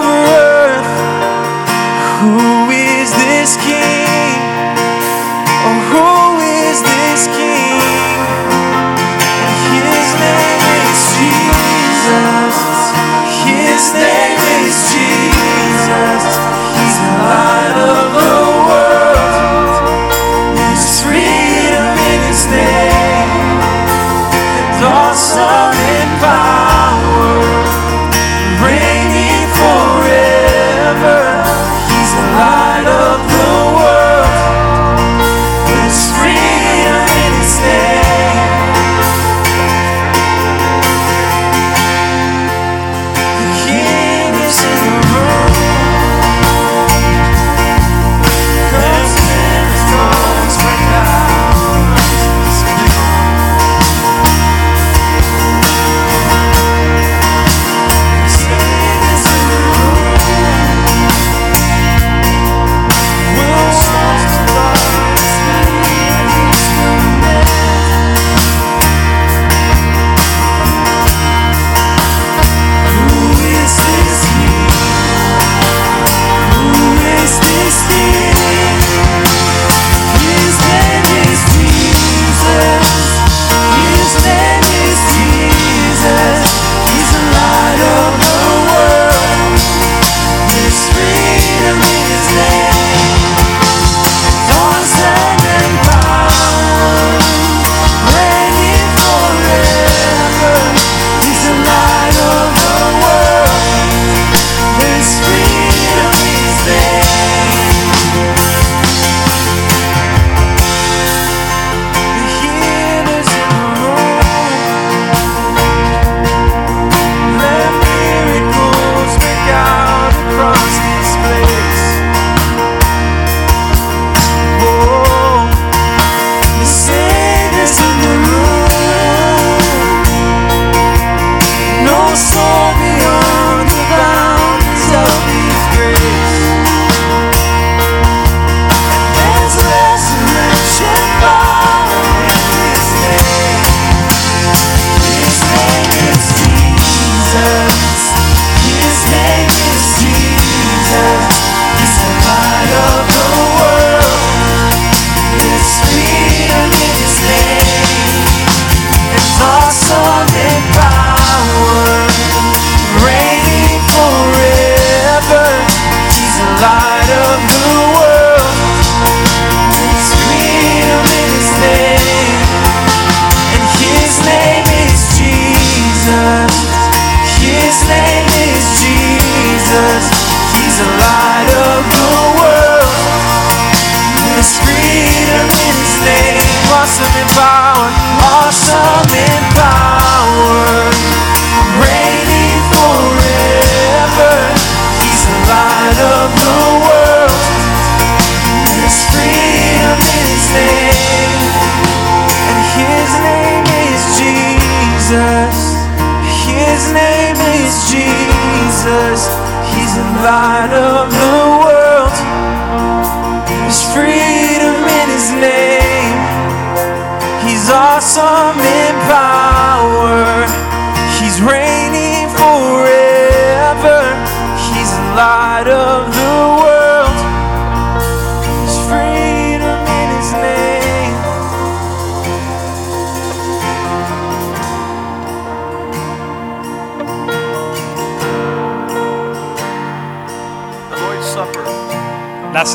His name is Jesus. He's the light of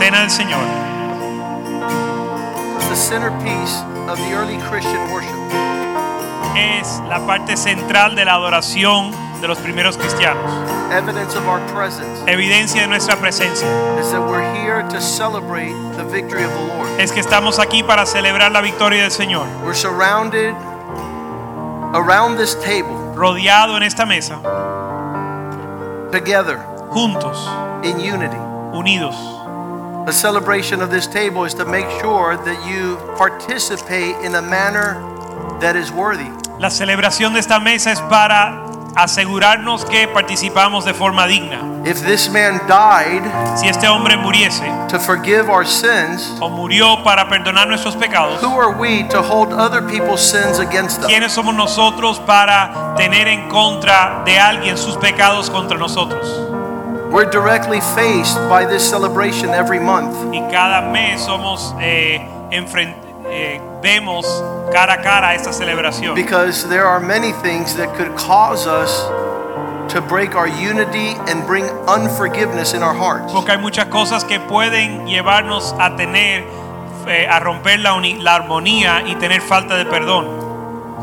the centerpiece of cena del Señor. Es la parte central de la adoración de los primeros cristianos. Evidence of our presence. Evidencia de nuestra presencia. Is that we're here to celebrate the victory of the Lord. Es que estamos aquí para celebrar la victoria. We're surrounded around this table. Rodeado en esta mesa. Together. Juntos. In unity. Unidos. The celebration of this table is to make sure that you participate in a manner that is worthy. La celebración de esta mesa es para asegurarnos que participamos de forma digna. If this man died, si este hombre muriese, to forgive our sins, o murió para perdonar nuestros pecados, who are we to hold other people's sins against us? ¿Quiénes somos nosotros para tener en contra de alguien sus pecados contra nosotros? We're directly faced by this celebration every month. Y cada mes somos eh, eh, vemos cara a cara esta celebración. Because there are many things that could cause us to break our unity and bring unforgiveness in our hearts. Porque hay muchas cosas que pueden llevarnos a tener, eh, a romper la, la armonía y tener falta de perdón.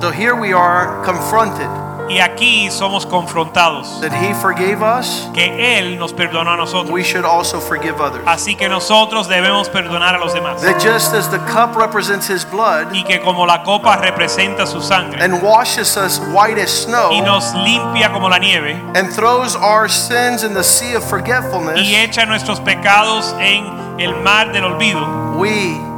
So here we are confronted Y aquí somos confrontados that He forgave us, que Él nos perdonó a nosotros. we should also forgive others. Así que nosotros debemos perdonar a los demás. That just as the cup represents His blood Y que como la copa representa su sangre and washes us white as y snow nos limpia como la nieve and throws our sins in the sea of y forgetfulness, echa nuestros pecados en el mar del olvido, we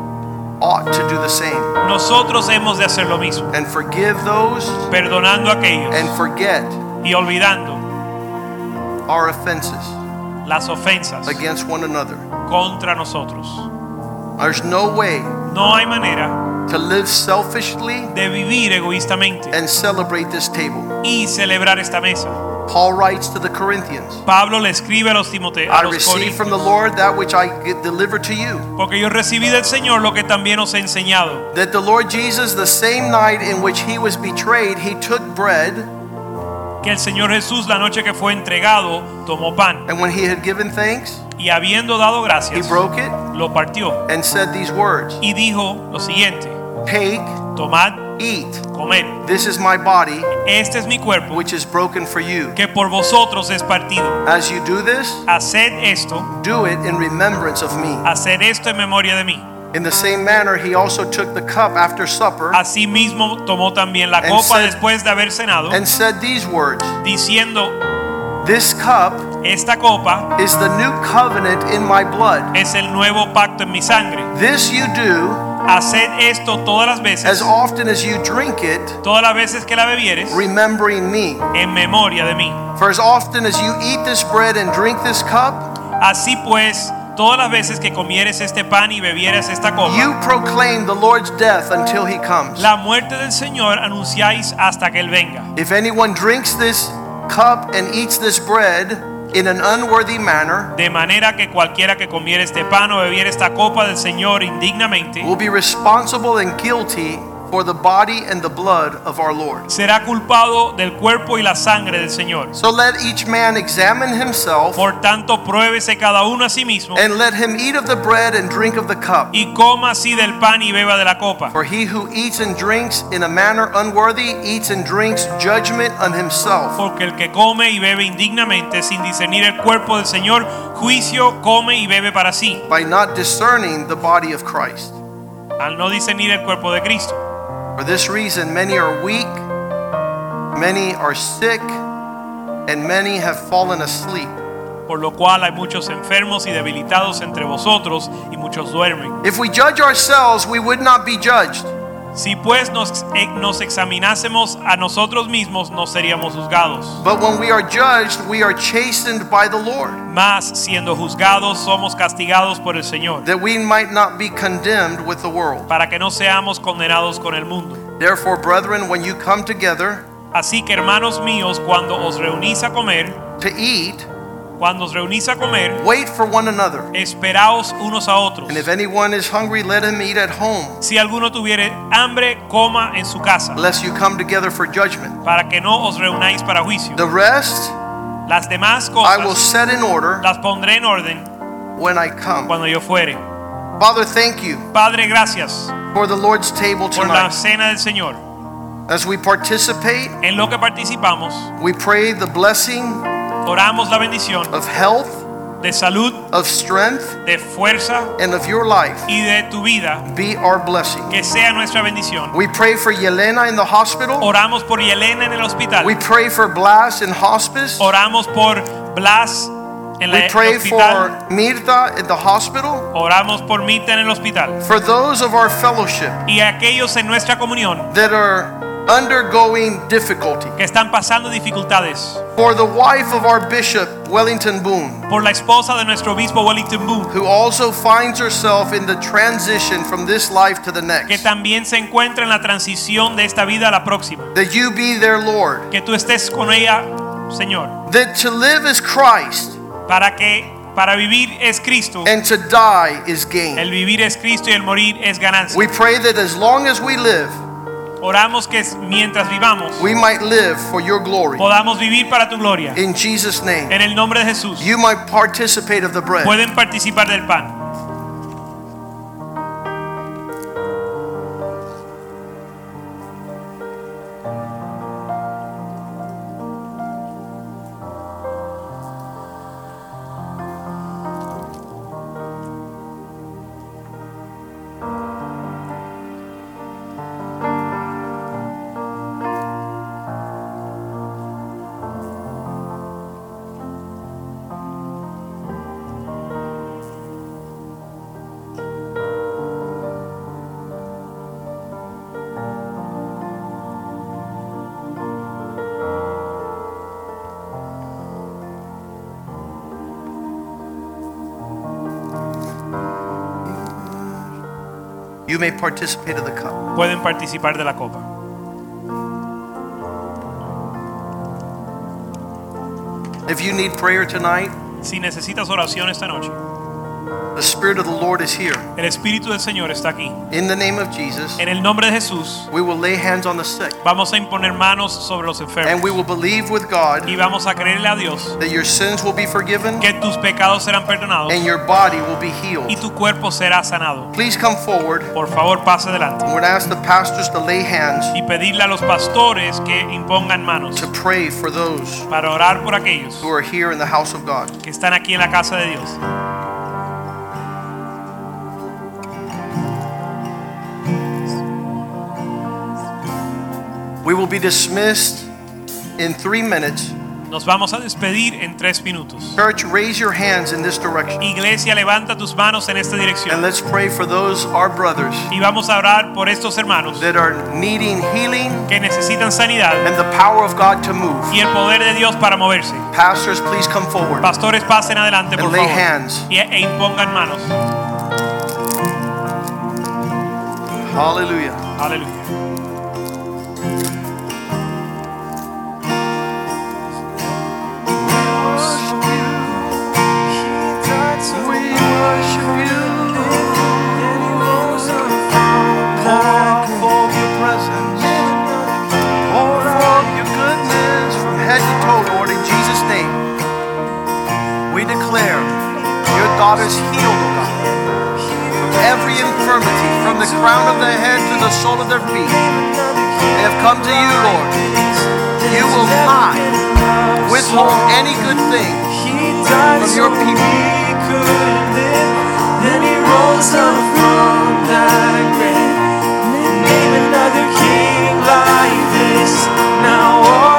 ought to do the same nosotros hemos de hacer lo mismo, and forgive those perdonando a aquellos and forget y olvidando our offenses las ofensas against one another. contra nosotros. There's no way No hay manera to live selfishly de vivir egoístamente and celebrate this table. y celebrar esta mesa. Paul writes to the Corinthians, Pablo le escribe a los Timoteos, I received from the Lord that which I delivered to you. porque yo recibí del Señor lo que también os he enseñado, That the Lord Jesus, the same night in which he was betrayed, he took bread, que el Señor Jesús la noche que fue entregado tomó pan. and when he had given thanks, y habiendo dado gracias, he broke it lo partió. and said these words y dijo lo siguiente: Take, Tomad, eat. comed. This is my body, Este es mi cuerpo which is broken for you. que por vosotros es partido. As you do this, Haced esto, do it in remembrance of me. haced esto en memoria de mí. In the same manner, he also took the cup after supper Asimismo tomó también la And copa said- después de haber cenado, and said these words diciendo: This cup Esta copa is the new covenant in my blood. es el nuevo pacto en mi sangre. This you do Haced esto todas las as often as you drink it, todas las veces que la bebieres, remembering me. en memoria de mí. For as often as you eat this bread and drink this cup, Así pues, todas las veces que comieres este pan y bebieres esta copa, you proclaim the Lord's death until he comes. la muerte del Señor anunciáis hasta que Él venga. If anyone drinks this cup and eats this bread in an unworthy manner, De manera que cualquiera que comiera este pan o bebiera esta copa del Señor indignamente, will be responsible and guilty for the body and the blood of our Lord. será culpado del cuerpo y la sangre del Señor. So let each man examine himself, Por tanto, pruébese cada uno a sí mismo and let him eat of the bread and drink of the cup. y coma así del pan y beba de la copa. For he who eats and drinks in a manner unworthy eats and drinks judgment on himself. Porque el que come y bebe indignamente sin discernir el cuerpo del Señor, juicio come y bebe para sí, by not discerning the body of Christ. al no discernir el cuerpo de Cristo. For this reason, many are weak, many are sick, and many have fallen asleep. Por lo cual hay muchos enfermos y debilitados entre vosotros y muchos duermen. If we judge ourselves, we would not be judged. Si pues nos, eh, nos examinásemos a nosotros mismos, no seríamos juzgados. But when we are judged, we are chastened by the Lord, Mas siendo juzgados, somos castigados por el Señor, that we might not be condemned with the world. para que no seamos condenados con el mundo. Therefore, brethren, when you come together Así que hermanos míos, cuando os reunís a comer, to eat, cuando os reunís a comer, wait for one another. esperaos unos a otros. And if anyone is hungry, let him eat at home, Si alguno tuviere hambre, coma en su casa, lest you come together for judgment. para que no os reunáis para juicio. The rest Las demás I will set in order las pondré en orden when I come. cuando yo fuere. Father, thank you Padre, gracias for the Lord's table por la tonight. cena del Señor. As we participate, En lo que participamos, we pray the blessing oramos la bendición of health, de salud, of strength, de fuerza and of your life y de tu vida, be our blessing. que sea nuestra bendición. We pray for Yelena in the hospital. Oramos por Yelena en el hospital. We pray for Blas in hospice. Oramos por Blas en We la- pray hospital. for Mirta in the hospital. Oramos por Mita en el hospital. For those of our fellowship Y aquellos en nuestra comunión that are undergoing difficulty. que están pasando dificultades. For the wife of our bishop, Wellington Boone, Por la esposa de nuestro obispo Wellington Boone, who also finds herself in the transition from this life to the next. que también se encuentra en la transición de esta vida a la próxima. That you be their Lord. Que tú estés con ella, Señor, That to live is Christ para que para vivir es Cristo, and to die is gain. el vivir es Cristo y el morir es ganancia. We pray that as long as we live, Oramos que mientras vivamos we might live for your glory. podamos vivir para tu gloria. In Jesus' name, En el nombre de Jesús you might participate of the bread. pueden participar del pan. You may participate of the cup. Pueden participar de la copa. If you need prayer tonight, Si necesitas oración esta noche, the Spirit of the Lord is here. el Espíritu del Señor está aquí. In the name of Jesus, En el nombre de Jesús we will lay hands on the sick vamos a imponer manos sobre los enfermos. and we will believe with God y vamos a creerle a Dios that your sins will be forgiven que tus pecados serán perdonados and your body will be healed. y tu cuerpo será sanado. Please come forward. Por favor, pase adelante We're going to ask the pastors to lay hands y pedirle a los pastores que impongan manos to pray for those para orar por aquellos who are here in the house of God. que están aquí en la casa de Dios. We will be dismissed in three minutes. Nos vamos a despedir en tres minutos. Church, raise your hands in this direction Iglesia, levanta tus manos en esta and let's pray for those, our brothers, y vamos a orar por estos hermanos that are needing healing que necesitan sanidad and the power of God to move. y el poder de Dios para moverse. Pastors, please come forward. Pastores, pasen adelante, por And lay favor. hands. Y, e impongan manos. Hallelujah. Aleluya. Your daughters healed, O God. From every infirmity, from the crown of their head to the sole of their feet. They have come to you, Lord. You will not withhold any good thing from your people. Then he rose up from that grave. Name another king like this. Now all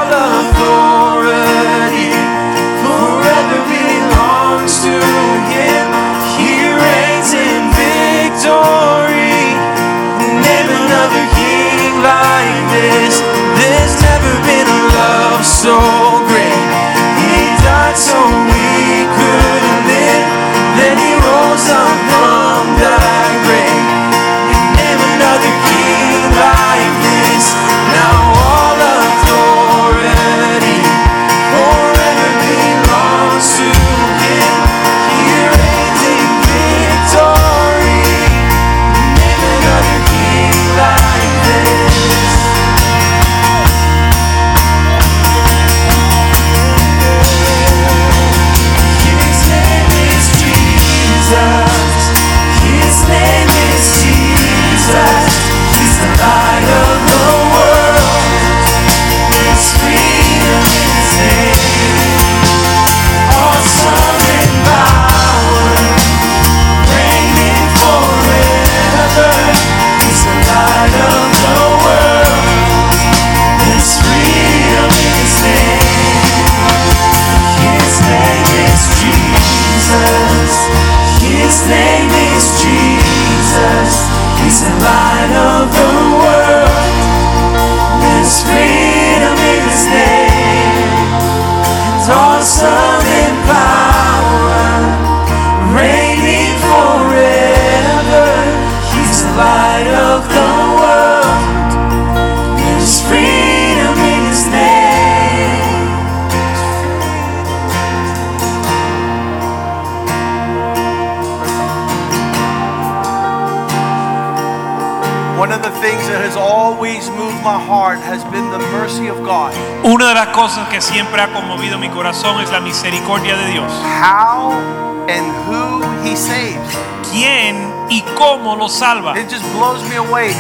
salva? It just blows me away.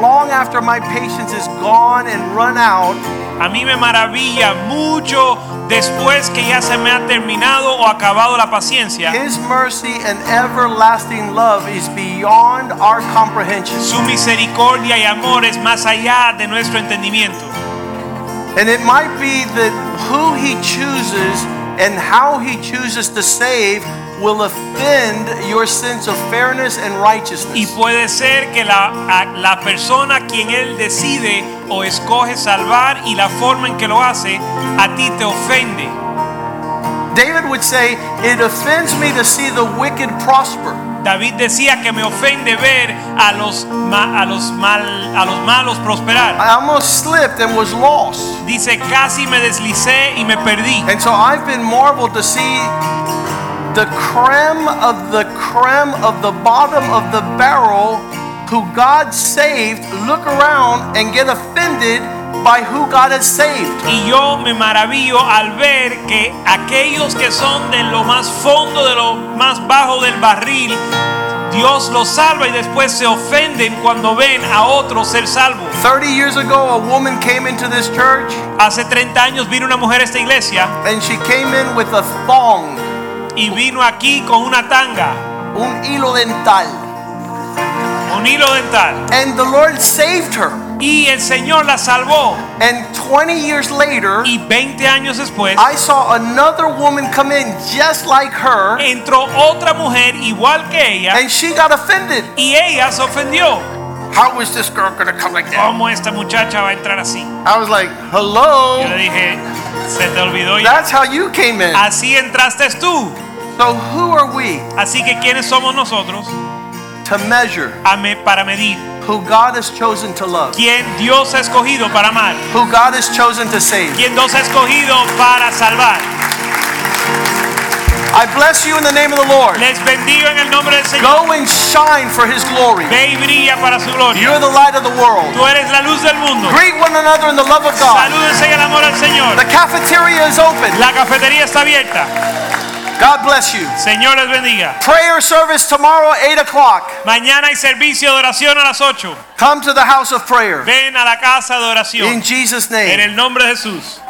Long after my patience is gone and run out, A mí me maravilla mucho después que ya se me ha terminado o acabado la paciencia. His mercy and everlasting love is beyond our comprehension. Su misericordia y amor es más allá de nuestro entendimiento. And it might be that who He chooses and how He chooses to save will offend your sense of fairness and righteousness. Y puede ser que la, a- la persona quien Él decide o escoge salvar y la forma en que lo hace a ti te ofende. David would say, It offends me to see the wicked prosper. David decía que me ofende ver a los, ma- a los, mal, a los malos prosperar. I almost slipped and was lost. Dice, casi me deslicé y me perdí. And so I've been marveled to see the creme of the creme of the bottom of the barrel who God saved look around and get offended by who God has saved. Y yo me maravillo al ver que aquellos que son de lo más fondo, de lo más bajo del barril, Dios los salva y después se ofenden cuando ven a otros ser salvos. 30 years ago, a woman came into this church Hace 30 años vino una mujer a esta iglesia and she came in with a thong, y vino aquí con una tanga, un hilo dental. un hilo dental. And the Lord saved her. Y el Señor la salvó. And 20 years later, Y 20 años después I saw another woman come in just like her, entró otra mujer igual que ella and she got offended. y ella se ofendió. How is this girl gonna come like that? ¿Cómo esta muchacha va a entrar así? I was like, hello. Yo le dije, se te olvidó ya. That's how you came in. Así entraste tú. So who are we Así que ¿quiénes somos nosotros to measure A me- para medir who God has chosen to love, quién Dios ha escogido para amar? who God has chosen to save? ¿Quién Dios ha escogido para salvar? I bless you in the name of the Lord. Les bendigo en el nombre del Señor. Go and shine for his glory. Ve y brilla para su gloria. You're the light of the world. Tú eres la luz del mundo. Greet one another in the love of God. Salúdense en el amor al Señor. The cafeteria is open. La cafetería está abierta. God bless you. Señor les bendiga. Prayer service tomorrow, 8 o'clock. Mañana hay servicio de oración a las 8. Come to the house of prayer. Ven a la casa de oración. In Jesus' name. En el nombre de Jesús.